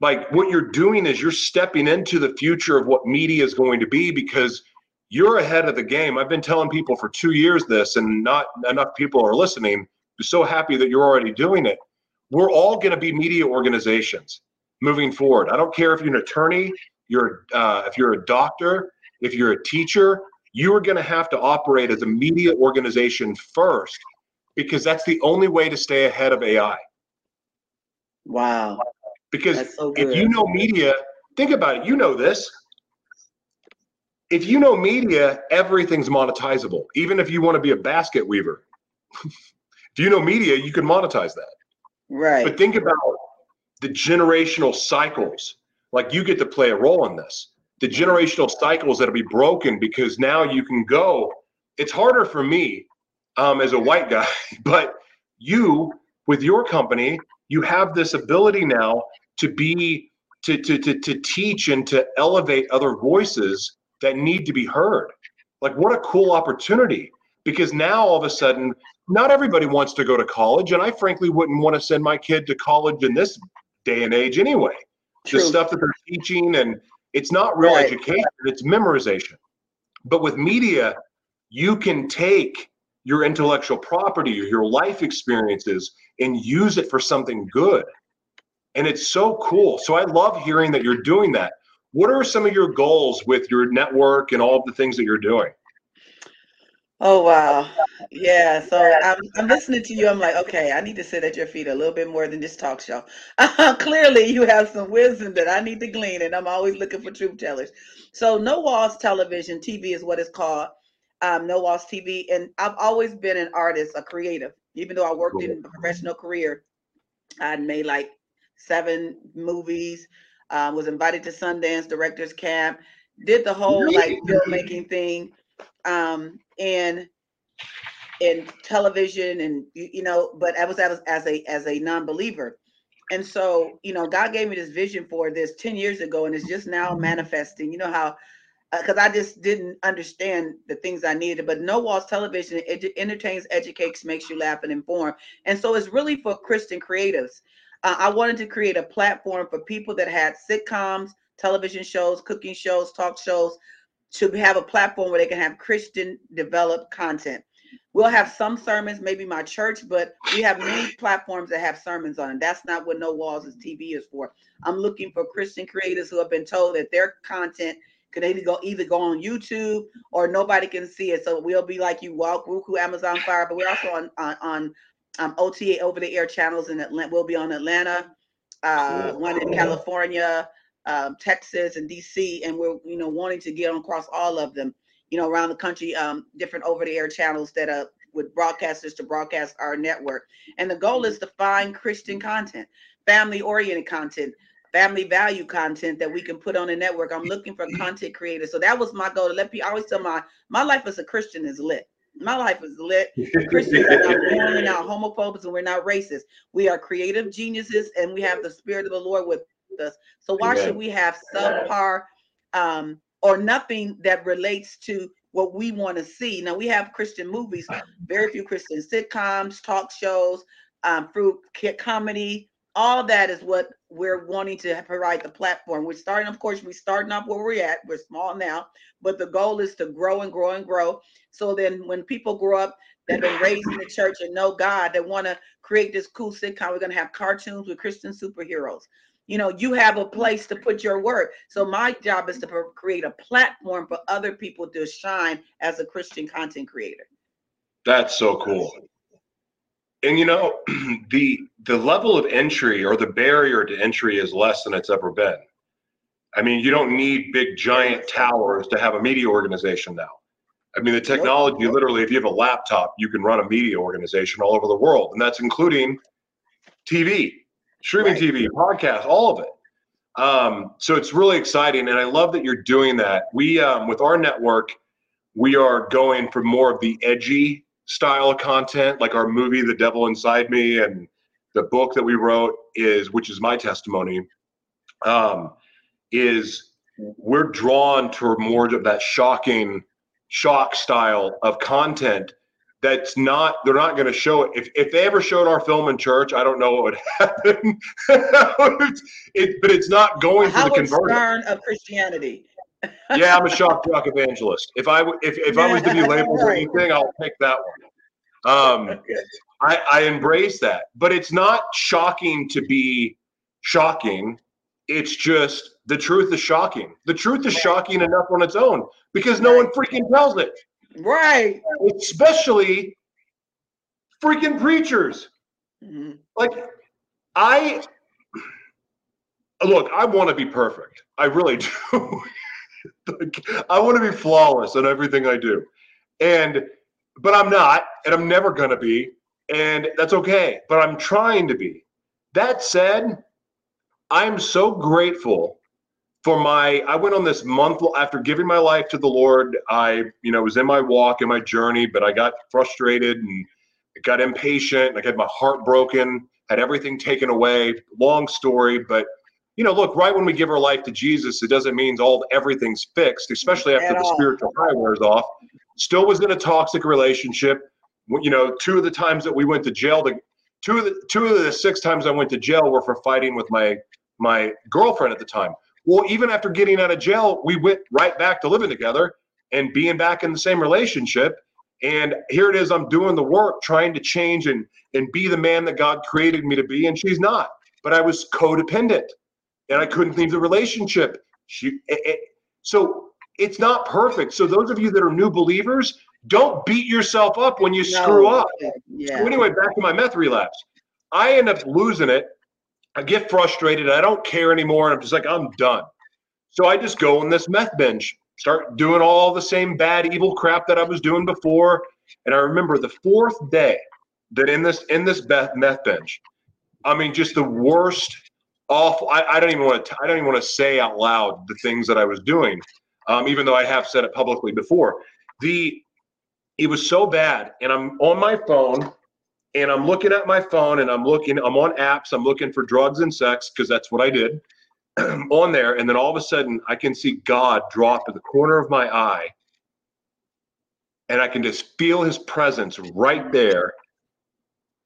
Like what you're doing is you're stepping into the future of what media is going to be because you're ahead of the game. I've been telling people for two years this, and not enough people are listening so happy that you're already doing it. We're all going to be media organizations moving forward. I don't care if you're an attorney, you're uh, if you're a doctor, if you're a teacher, you are going to have to operate as a media organization first because that's the only way to stay ahead of AI. Wow. Because so if you know media, think about it. You know this. If you know media, everything's monetizable. Even if you want to be a basket weaver, If you know media, you can monetize that. Right. But think about the generational cycles. Like you get to play a role in this. The generational cycles that'll be broken because now you can go. It's harder for me um, as a white guy, but you with your company, you have this ability now to be to, to, to, to teach and to elevate other voices that need to be heard. Like, what a cool opportunity! Because now all of a sudden, not everybody wants to go to college, and I frankly wouldn't want to send my kid to college in this day and age anyway. True. The stuff that they're teaching, and it's not real right. education; it's memorization. But with media, you can take your intellectual property or your life experiences and use it for something good. And it's so cool. So I love hearing that you're doing that. What are some of your goals with your network and all of the things that you're doing? Oh wow. Yeah. So I'm I'm listening to you. I'm like, okay, I need to sit at your feet a little bit more than this talk show. clearly you have some wisdom that I need to glean, and I'm always looking for truth tellers. So no walls television, TV is what it's called. Um, no walls TV. And I've always been an artist, a creative. Even though I worked cool. in a professional career, I made like seven movies, uh, was invited to Sundance Directors Camp, did the whole like filmmaking thing um, in in television and you know, but I was as, as a as a non-believer. And so, you know, God gave me this vision for this 10 years ago, and it's just now manifesting. You know how because uh, I just didn't understand the things I needed. But No Walls Television entertains, educates, makes you laugh, and inform. And so it's really for Christian creatives. Uh, I wanted to create a platform for people that had sitcoms, television shows, cooking shows, talk shows, to have a platform where they can have Christian developed content. We'll have some sermons, maybe my church, but we have many platforms that have sermons on it. That's not what No Walls is TV is for. I'm looking for Christian creators who have been told that their content can either go either go on YouTube or nobody can see it. So we'll be like you, Walk, Roku, Amazon Fire, but we're also on on, on um, OTA over the air channels in Atlanta. We'll be on Atlanta, uh, one in California, um, Texas and DC, and we're you know wanting to get across all of them, you know, around the country, um, different over-the-air channels that are with broadcasters to broadcast our network. And the goal is to find Christian content, family-oriented content, family value content that we can put on the network. I'm looking for content creators. So that was my goal to let people. I always tell my my life as a Christian is lit. My life is lit. Christians are not we're not homophobes, and we're not racist. We are creative geniuses, and we have the spirit of the Lord with us. So why should we have subpar um, or nothing that relates to what we want to see? Now we have Christian movies, very few Christian sitcoms, talk shows, um, fruit comedy. All that is what we're wanting to provide the platform. We're starting, of course, we're starting off where we're at. We're small now, but the goal is to grow and grow and grow. So then when people grow up that have been raised in the church and know God, that want to create this cool sitcom, we're going to have cartoons with Christian superheroes you know you have a mm-hmm. place to put your work. So my job is to create a platform for other people to shine as a christian content creator. That's so cool. And you know the the level of entry or the barrier to entry is less than it's ever been. I mean you don't need big giant towers to have a media organization now. I mean the technology literally if you have a laptop you can run a media organization all over the world and that's including tv streaming right. TV, podcast, all of it. Um, so it's really exciting, and I love that you're doing that. We, um, with our network, we are going for more of the edgy style of content, like our movie, The Devil Inside Me, and the book that we wrote is, which is my testimony, um, is we're drawn to more of that shocking, shock style of content that's not they're not going to show it. If, if they ever showed our film in church i don't know what would happen. It, but it's not going to the conversion. Of christianity. Yeah i'm a shock jock evangelist. If i if, if i was to be labeled or anything i'll pick that one. Um I, I embrace that. But it's not shocking to be shocking. It's just the truth is shocking. The truth is shocking enough on its own because no one freaking tells it Right. Especially freaking preachers. Mm-hmm. Like, I look, I want to be perfect. I really do. like, I want to be flawless in everything I do. And, but I'm not, and I'm never going to be. And that's okay. But I'm trying to be. That said, I'm so grateful for my i went on this month after giving my life to the lord i you know was in my walk in my journey but i got frustrated and got impatient i had my heart broken had everything taken away. Long story but you know look right when we give our life to jesus it doesn't mean all everything's fixed especially after At the all. spiritual high wears off. Still was in a toxic relationship. You know two of the times that we went to jail the two of the two of the six times i went to jail were for fighting with my my girlfriend at the time well, even after getting out of jail, we went right back to living together. and being back in the same relationship. And here it is, I'm doing the work, trying to change and and be the man that God created me to be, and she's not. But I was codependent, and I couldn't leave the relationship. She, it, it, so it's not perfect. So those of you that are new believers, don't beat yourself up when you no. screw up. Yeah. So anyway, back to my meth relapse. I end up losing it. I get frustrated. I don't care anymore. And I'm just like, I'm done. So I just go on this meth binge, start doing all the same bad, evil crap that I was doing before. And I remember the fourth day that in this in this meth binge, I mean, just the worst, awful. I, I don't even want to. I don't even want to say out loud the things that I was doing, um, even though I have said it publicly before. The it was so bad, and I'm on my phone, and I'm looking at my phone, and I'm looking. I'm on apps. I'm looking for drugs and sex because that's what I did. on there, and then all of a sudden I can see God drop in the corner of my eye, and I can just feel His presence right there.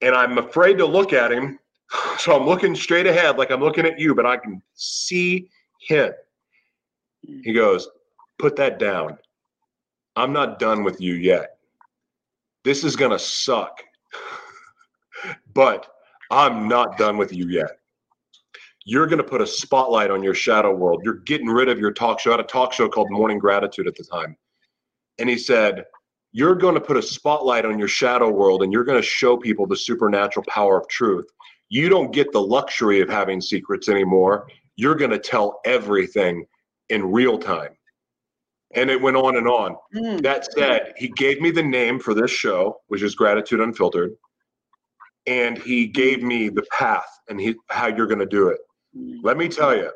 And I'm afraid to look at Him, so I'm looking straight ahead, like I'm looking at you, but I can see Him. He goes, "Put that down. I'm not done with you yet. This is gonna suck, but I'm not done with you yet." you're going to put a spotlight on your shadow world. You're getting rid of your talk show. I had a talk show called Morning Gratitude at the time. And he said, You're going to put a spotlight on your shadow world and you're going to show people the supernatural power of truth. You don't get the luxury of having secrets anymore. You're going to tell everything in real time. And it went on and on. Mm. That said, he gave me the name for this show, which is Gratitude Unfiltered. And he gave me the path and he, how you're going to do it. Let me tell you,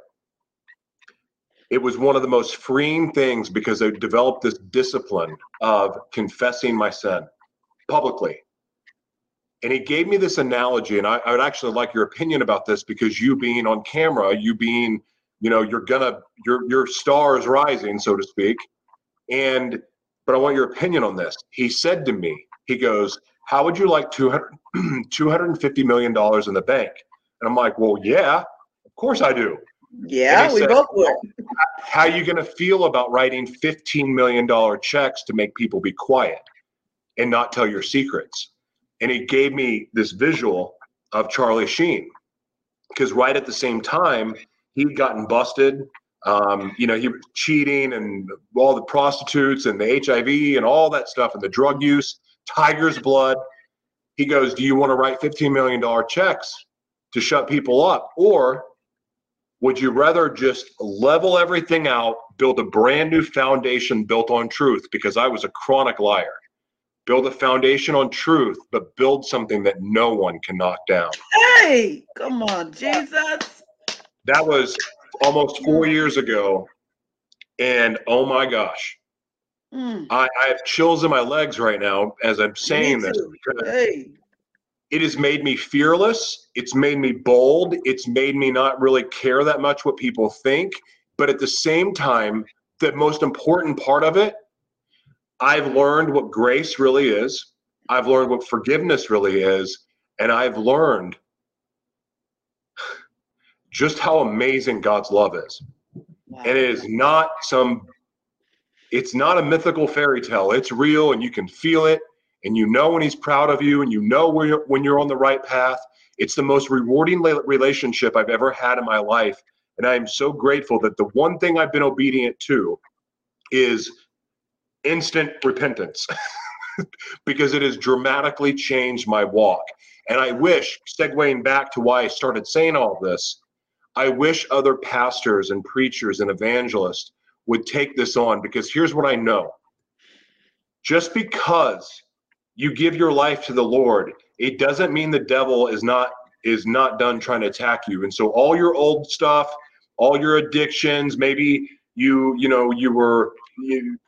it was one of the most freeing things because I developed this discipline of confessing my sin publicly. And he gave me this analogy, and I, I, would actually like your opinion about this because you being on camera, you being, you know, you're gonna, your your star is rising, so to speak. And but I want your opinion on this. He said to me, he goes, How would you like 200, $250 million in the bank? And I'm like, Well, yeah. Of course I do. Yeah, we said, both would. How are you going to feel about writing $15 million checks to make people be quiet and not tell your secrets? And he gave me this visual of Charlie Sheen because right at the same time, he'd gotten busted. Um, you know, he was cheating and all the prostitutes and the HIV and all that stuff and the drug use, tiger's blood. He goes, Do you want to write $15 million checks to shut people up? Or would you rather just level everything out, build a brand new foundation built on truth? Because I was a chronic liar. Build a foundation on truth, but build something that no one can knock down. Hey, come on, Jesus. That was almost four years ago. And oh my gosh, mm. I, I, have chills in my legs right now as I'm saying this. Hey it has made me fearless. It's made me bold. It's made me not really care that much what people think. But at the same time, the most important part of it, I've learned what grace really is. I've learned what forgiveness really is. And I've learned just how amazing God's love is. Wow. And it is not some, it's not a mythical fairy tale. It's real and you can feel it and you know when he's proud of you and you know when you're, when you're on the right path. It's the most rewarding relationship I've ever had in my life. And I am so grateful that the one thing I've been obedient to is instant repentance because it has dramatically changed my walk. And I wish, segueing back to why I started saying all this, I wish other pastors and preachers and evangelists would take this on because here's what I know. Just because you give your life to the Lord, it doesn't mean the devil is not is not done trying to attack you. And so all your old stuff, all your addictions, maybe you you know you were you,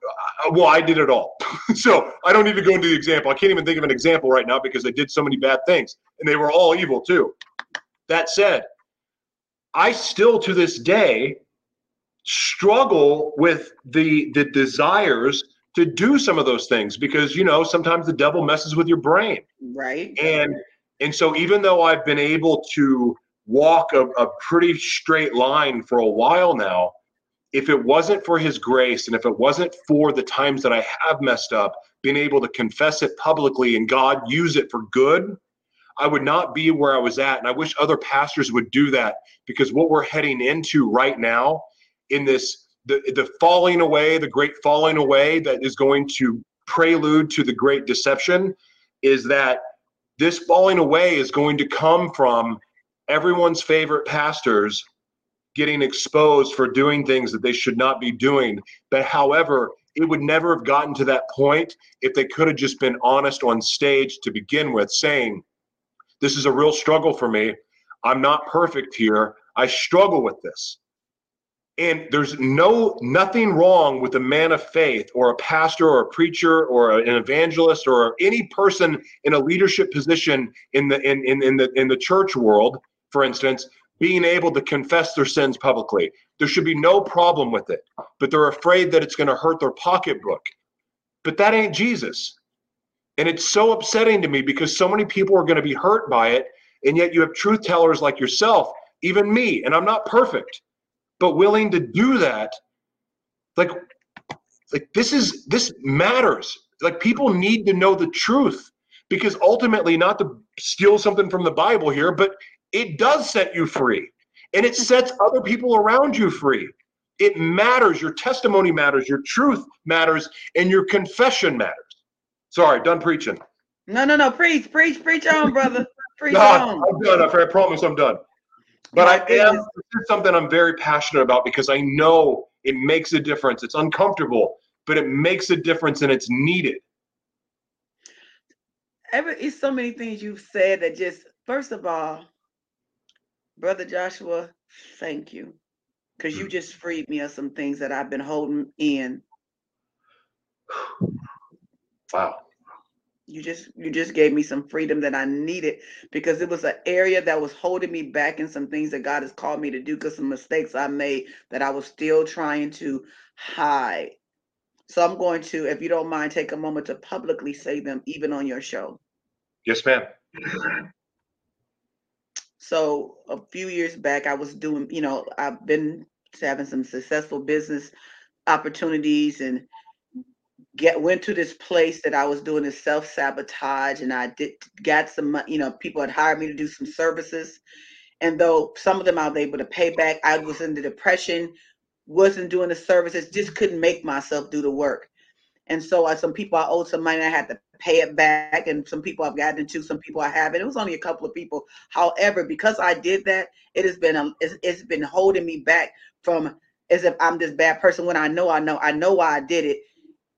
uh, well i did it all so i don't need to go into the example i can't even think of an example right now because i did so many bad things and they were all evil too that said i still to this day struggle with the the desires to do some of those things because you know sometimes the devil messes with your brain right and and so even though i've been able to walk a, a pretty straight line for a while now if it wasn't for his grace and if it wasn't for the times that I have messed up, being able to confess it publicly and God use it for good, I would not be where I was at. And I wish other pastors would do that because what we're heading into right now in this the, the falling away, the great falling away that is going to prelude to the great deception is that this falling away is going to come from everyone's favorite pastors getting exposed for doing things that they should not be doing. But however, it would never have gotten to that point if they could have just been honest on stage to begin with, saying, This is a real struggle for me. I'm not perfect here. I struggle with this. And there's no nothing wrong with a man of faith or a pastor or a preacher or an evangelist or any person in a leadership position in the in, in, in the in the church world, for instance, being able to confess their sins publicly. There should be no problem with it. But they're afraid that it's going to hurt their pocketbook. But that ain't Jesus. And it's so upsetting to me because so many people are going to be hurt by it. And yet you have truth tellers like yourself, even me, and I'm not perfect but willing to do that like like this is this matters. Like people need to know the truth because ultimately not to steal something from the bible here but it does set you free and it sets other people around you free. It matters. Your testimony matters. Your truth matters and your confession matters. Sorry done preaching. No no no. Preach preach preach on brother. Preach no, on. I'm done. I promise i'm done but I am this is something I'm very passionate about because I know it makes a difference. It's uncomfortable, but it makes a difference and it's needed. Every it's so many things you've said that just first of all, brother Joshua, thank you. Because you mm. just freed me of some things that I've been holding in. Wow you just you just gave me some freedom that I needed because it was an area that was holding me back in some things that God has called me to do because some mistakes I made that I was still trying to hide. So I'm going to, if you don't mind, take a moment to publicly say them even on your show. Yes, ma'am. So a few years back, I was doing, you know, I've been having some successful business opportunities and get went to this place that I was doing this self sabotage, and I did got some, you know, people had hired me to do some services, and though some of them I was able to pay back, I was in the depression, wasn't doing the services, just couldn't make myself do the work, and so I, some people I owed some money, I had to pay it back, and some people I've gotten into, some people I haven't. It was only a couple of people. However, because I did that, it has been a, it's, it's been holding me back from as if I'm this bad person when I know I know I know why I did it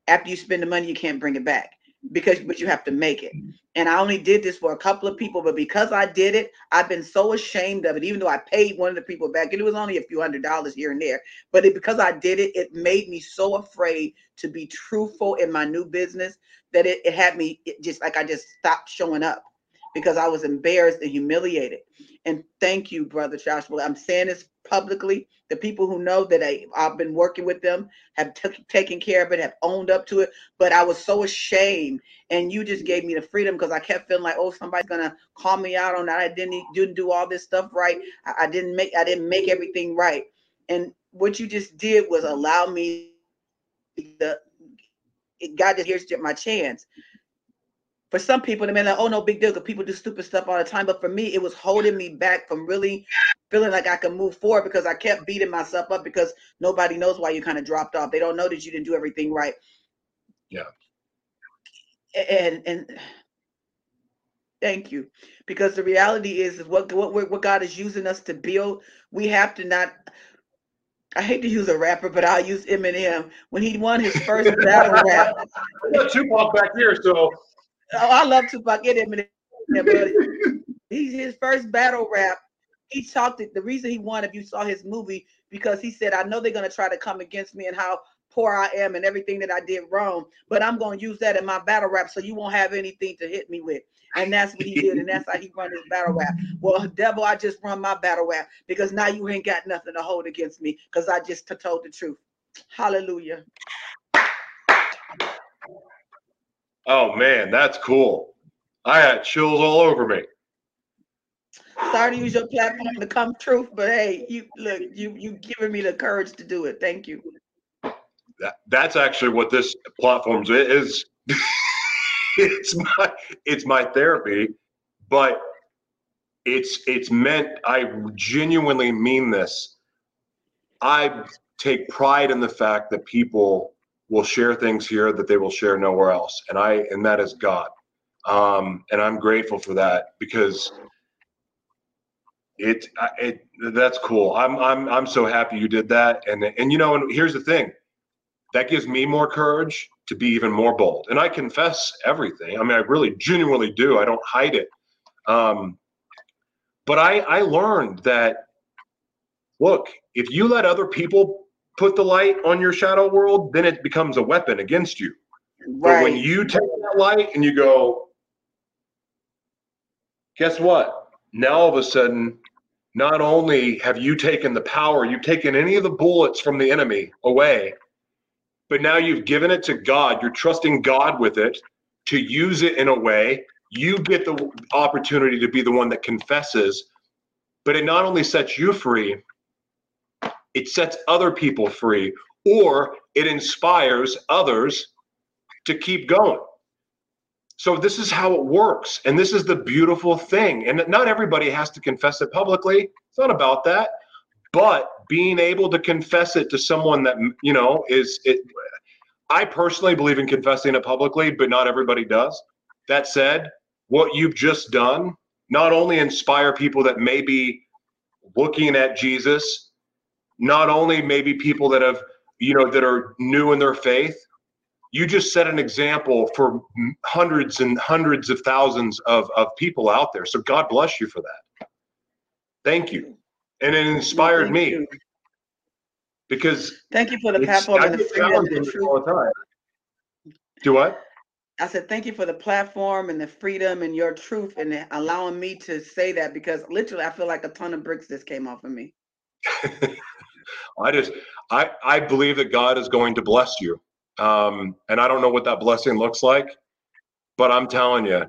after you spend the money, you can't bring it back because but you have to make it. And I only did this for a couple of people, but because I did it, I've been so ashamed of it. Even though I paid one of the people back, and it was only a few hundred dollars here and there, but it, because I did it, it made me so afraid to be truthful in my new business that it, it had me it just like I just stopped showing up because I was embarrassed and humiliated. And thank you, Brother Joshua. I'm saying this publicly. The people who know that I, have been working with them have t- taken care of it, have owned up to it. But I was so ashamed, and you just gave me the freedom because I kept feeling like, oh, somebody's gonna call me out on that. I didn't didn't do all this stuff right. I, I didn't make I didn't make everything right. And what you just did was allow me the God just here's my chance for some people, they may like, oh no, big deal, because people do stupid stuff all the time. But for me, it was holding me back from really feeling like I could move forward because I kept beating myself up because nobody knows why you kind of dropped off. They don't know that you didn't do everything right. Yeah. And and thank you, because the reality is, is what what what God is using us to build. We have to not. I hate to use a rapper, but I'll use Eminem when he won his first battle rap. Tupac back here, so Oh, I love Tupac. Get him in there, He's his first battle rap. He talked it. The reason he won, if you saw his movie, because he said, "I know they're gonna try to come against me and how poor I am and everything that I did wrong, but I'm gonna use that in my battle rap, so you won't have anything to hit me with." And that's what he did, and that's how he run his battle rap. Well, devil, I just run my battle rap because now you ain't got nothing to hold against me because I just told the truth. Hallelujah. Oh man, that's cool. I had chills all over me. Sorry to use your platform to come truth, but hey, you look, you you giving me the courage to do it. Thank you. That, that's actually what this platform is. it's my it's my therapy, but it's it's meant. I genuinely mean this. I take pride in the fact that people will share things here that they will share nowhere else, and I and that is God. Um, and I'm grateful for that because it it that's cool. I'm I'm I'm so happy you did that. And and you know, and here's the thing, that gives me more courage to be even more bold. And I confess everything. I mean, I really genuinely do. I don't hide it. Um, but I I learned that look, if you let other people put the light on your shadow world, then it becomes a weapon against you. Right. But when you take that light and you go, guess what? Now all of a sudden not only have you taken the power, you've taken any of the bullets from the enemy away, but now you've given it to God. You're trusting God with it to use it in a way. You get the opportunity to be the one that confesses, but it not only sets you free, it sets other people free, or it inspires others to keep going. So this is how it works. And this is the beautiful thing. And not everybody has to confess it publicly. It's not about that. But being able to confess it to someone that, you know, is it I personally believe in confessing it publicly, but not everybody does. That said, what you've just done not only inspire people that may be looking at Jesus, not only maybe people that have, you know, that are new in their faith, you just set an example for hundreds and hundreds of thousands of, of people out there. So God bless you for that. Thank you. And it inspired me. You. Because thank you for the platform and the freedom and the truth. Do what? I said thank you for the platform and the freedom and your truth and allowing me to say that because literally I feel like a ton of bricks just came off of me. I just I I believe that God is going to bless you. Um, and I don't know what that blessing looks like, but I'm telling you,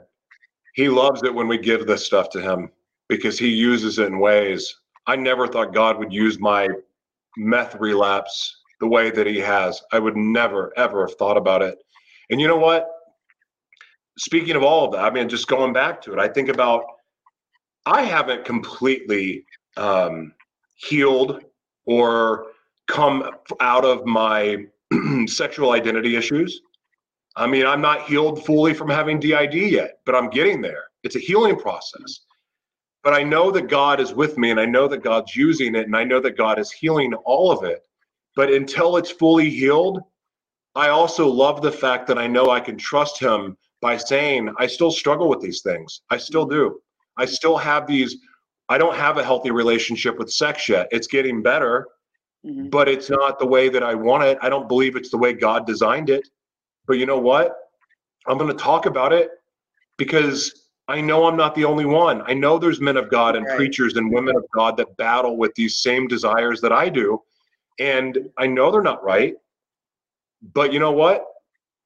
he loves it when we give this stuff to him because he uses it in ways I never thought God would use my meth relapse the way that he has. I would never, ever have thought about it. And you know what? Speaking of all of that, I mean, just going back to it, I think about I haven't completely um, healed or come out of my sexual identity issues. I mean, I'm not healed fully from having DID yet, but I'm getting there. It's a healing process. But I know that God is with me and I know that God's using it and I know that God is healing all of it. But until it's fully healed, I also love the fact that I know I can trust Him by saying, I still struggle with these things. I still do. I still have these, I don't have a healthy relationship with sex yet. It's getting better mm-hmm. but it's not the way that I want it. I don't believe it's the way God designed it. But you know what? I'm going to talk about it because I know I'm not the only one. I know there's men of God and right. preachers and women of God that battle with these same desires that I do. And I know they're not right. But you know what?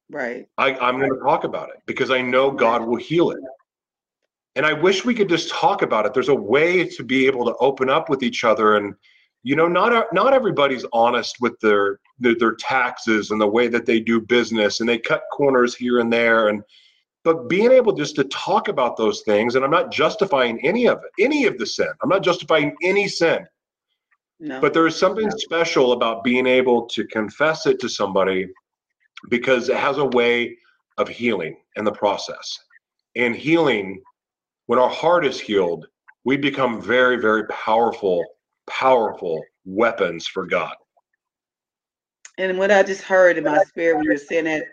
Right. I, I'm going to talk about it because I know God will heal it. And I wish we could just talk about it. There's a way to be able to open up with each other and you know not not everybody's honest with their, their their taxes and the way that they do business and they cut corners here and there and but being able just to talk about those things and i'm not justifying any of it any of the sin i'm not justifying any sin no. but there is something no. special about being able to confess it to somebody because it has a way of healing in the process and healing when our heart is healed we become very very powerful powerful weapons for God. And what I just heard in my spirit when you were saying that,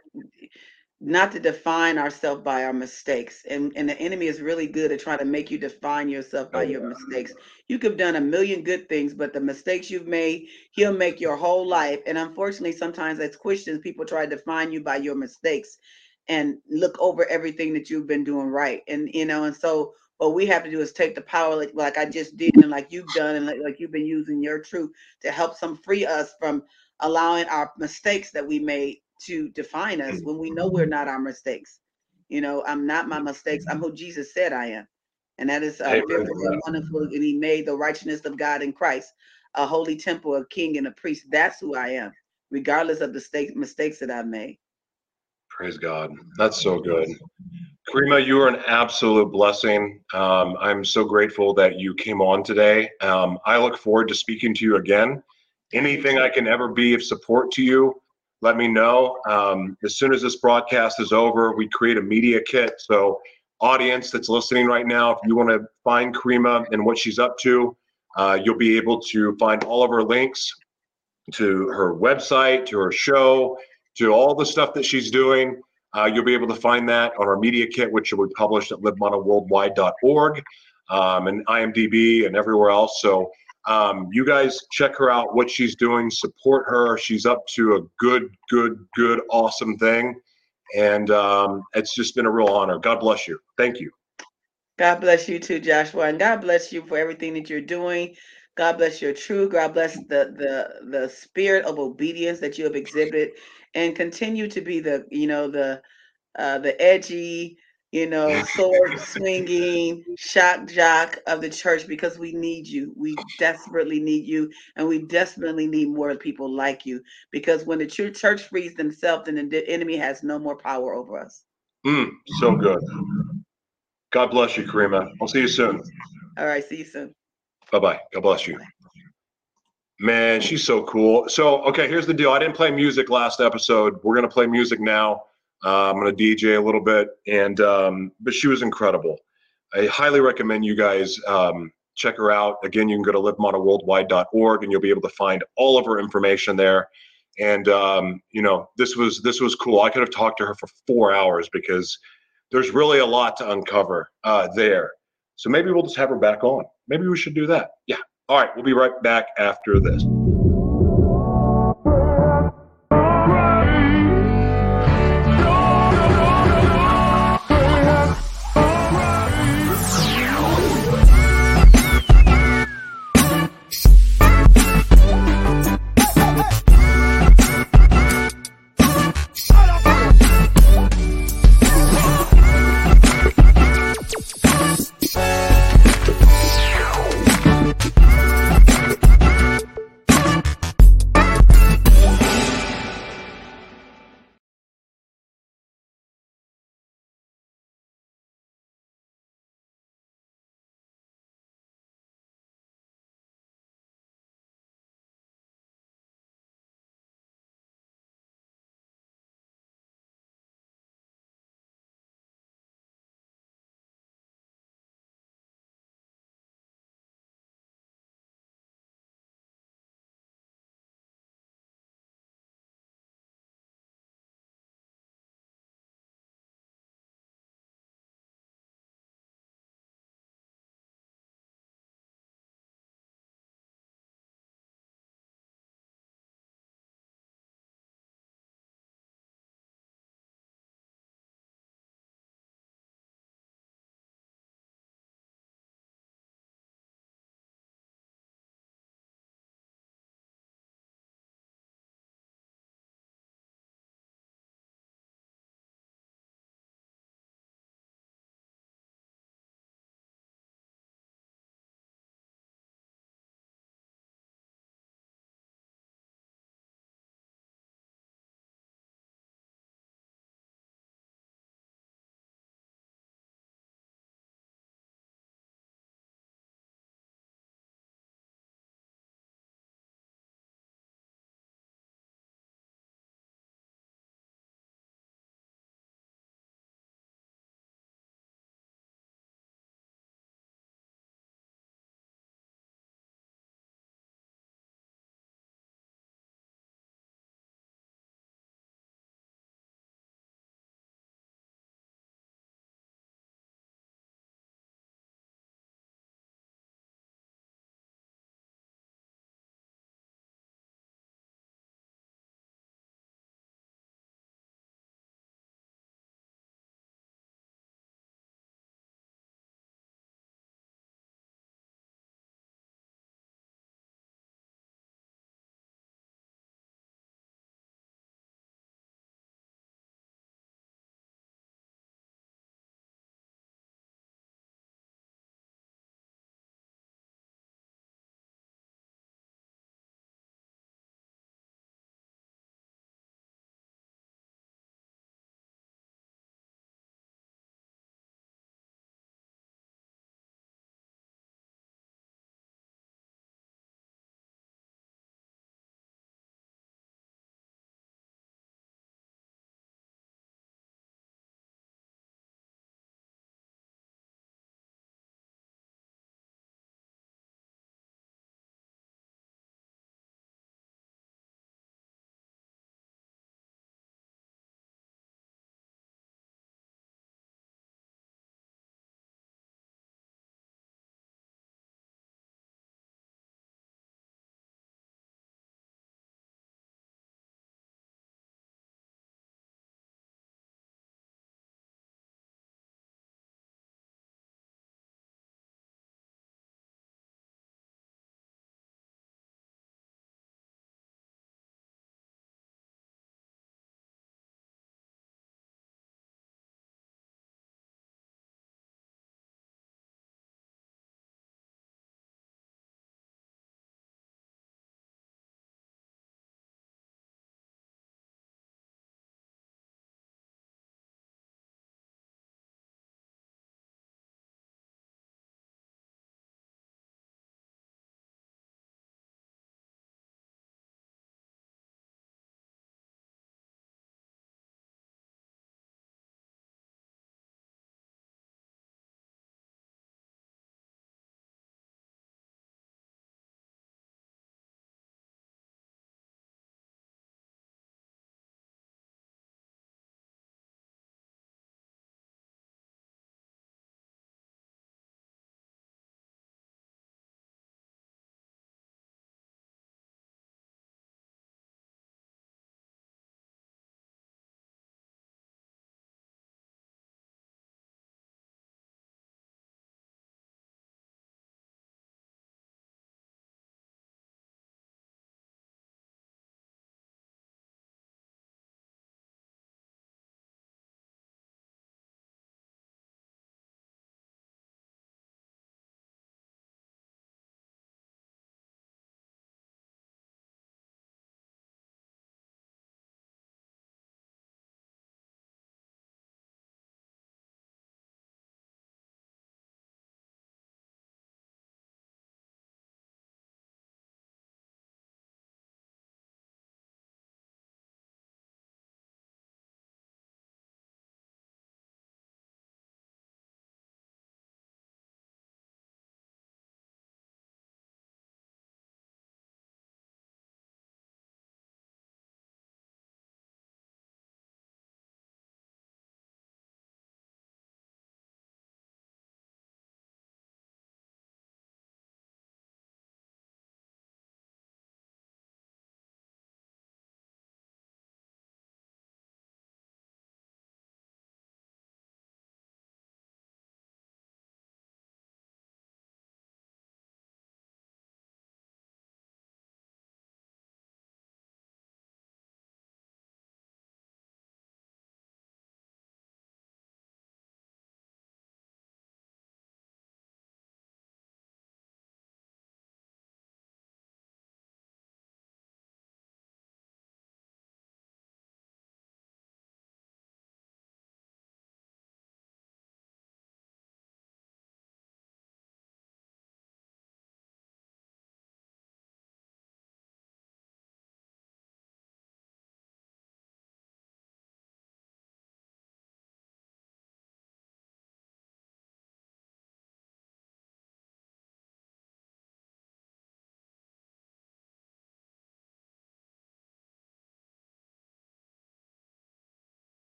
not to define ourselves by our mistakes. And, and the enemy is really good at trying to make you define yourself by oh, your mistakes. You could have done a million good things, but the mistakes you've made, he'll make your whole life. And unfortunately, sometimes as Christians, people try to define you by your mistakes and look over everything that you've been doing right. And, you know, and so what we have to do is take the power like, like I just did and like you've done and like, like you've been using your truth to help some free us from allowing our mistakes that we made to define us when we know we're not our mistakes. You know, I'm not my mistakes. I'm who Jesus said I am. and that is uh, and wonderful. And He made the righteousness of God in Christ a holy temple, a king, and a priest. That's who I am, regardless of the state, mistakes that I've made. Praise God. That's so good. Karima, you are an absolute blessing. Um, I'm so grateful that you came on today. Um, I look forward to speaking to you again. Anything I can ever be of support to you, let me know. Um, as soon as this broadcast is over, we create a media kit. So, audience that's listening right now, if you want to find Karima and what she's up to, uh, you'll be able to find all of her links to her website, to her show, to all the stuff that she's doing. Uh, you'll be able to find that on our media kit, which will be published at livemonoworldwide.org um, and IMDb and everywhere else. So um, you guys check her out, what she's doing, support her. She's up to a good, good, good, awesome thing. And um, it's just been a real honor. God bless you. Thank you. God bless you too, Joshua, and God bless you for everything that you're doing. God bless your true. God bless the the the spirit of obedience that you have exhibited, and continue to be the you know the uh, the edgy, you know, sword swinging shock jock of the church because we need you. We desperately need you, and we desperately need more people like you. Because when the true church frees themselves, then the enemy has no more power over us. Mm, so good. God bless you, Karima. I'll see you soon. All right, see you soon. Bye bye. God bless you. Man, she's so cool. So, okay, here's the deal. I didn't play music last episode. We're gonna play music now. Uh, I'm gonna DJ a little bit, and um, but she was incredible. I highly recommend you guys um, check her out. Again, you can go to livemonoworldwide.org, and you'll be able to find all of her information there. And um, you know, this was this was cool. I could have talked to her for four hours because there's really a lot to uncover uh, there. So maybe we'll just have her back on. Maybe we should do that. Yeah. All right. We'll be right back after this.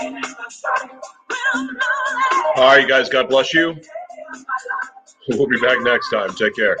All right, you guys. God bless you. We'll be back next time. Take care.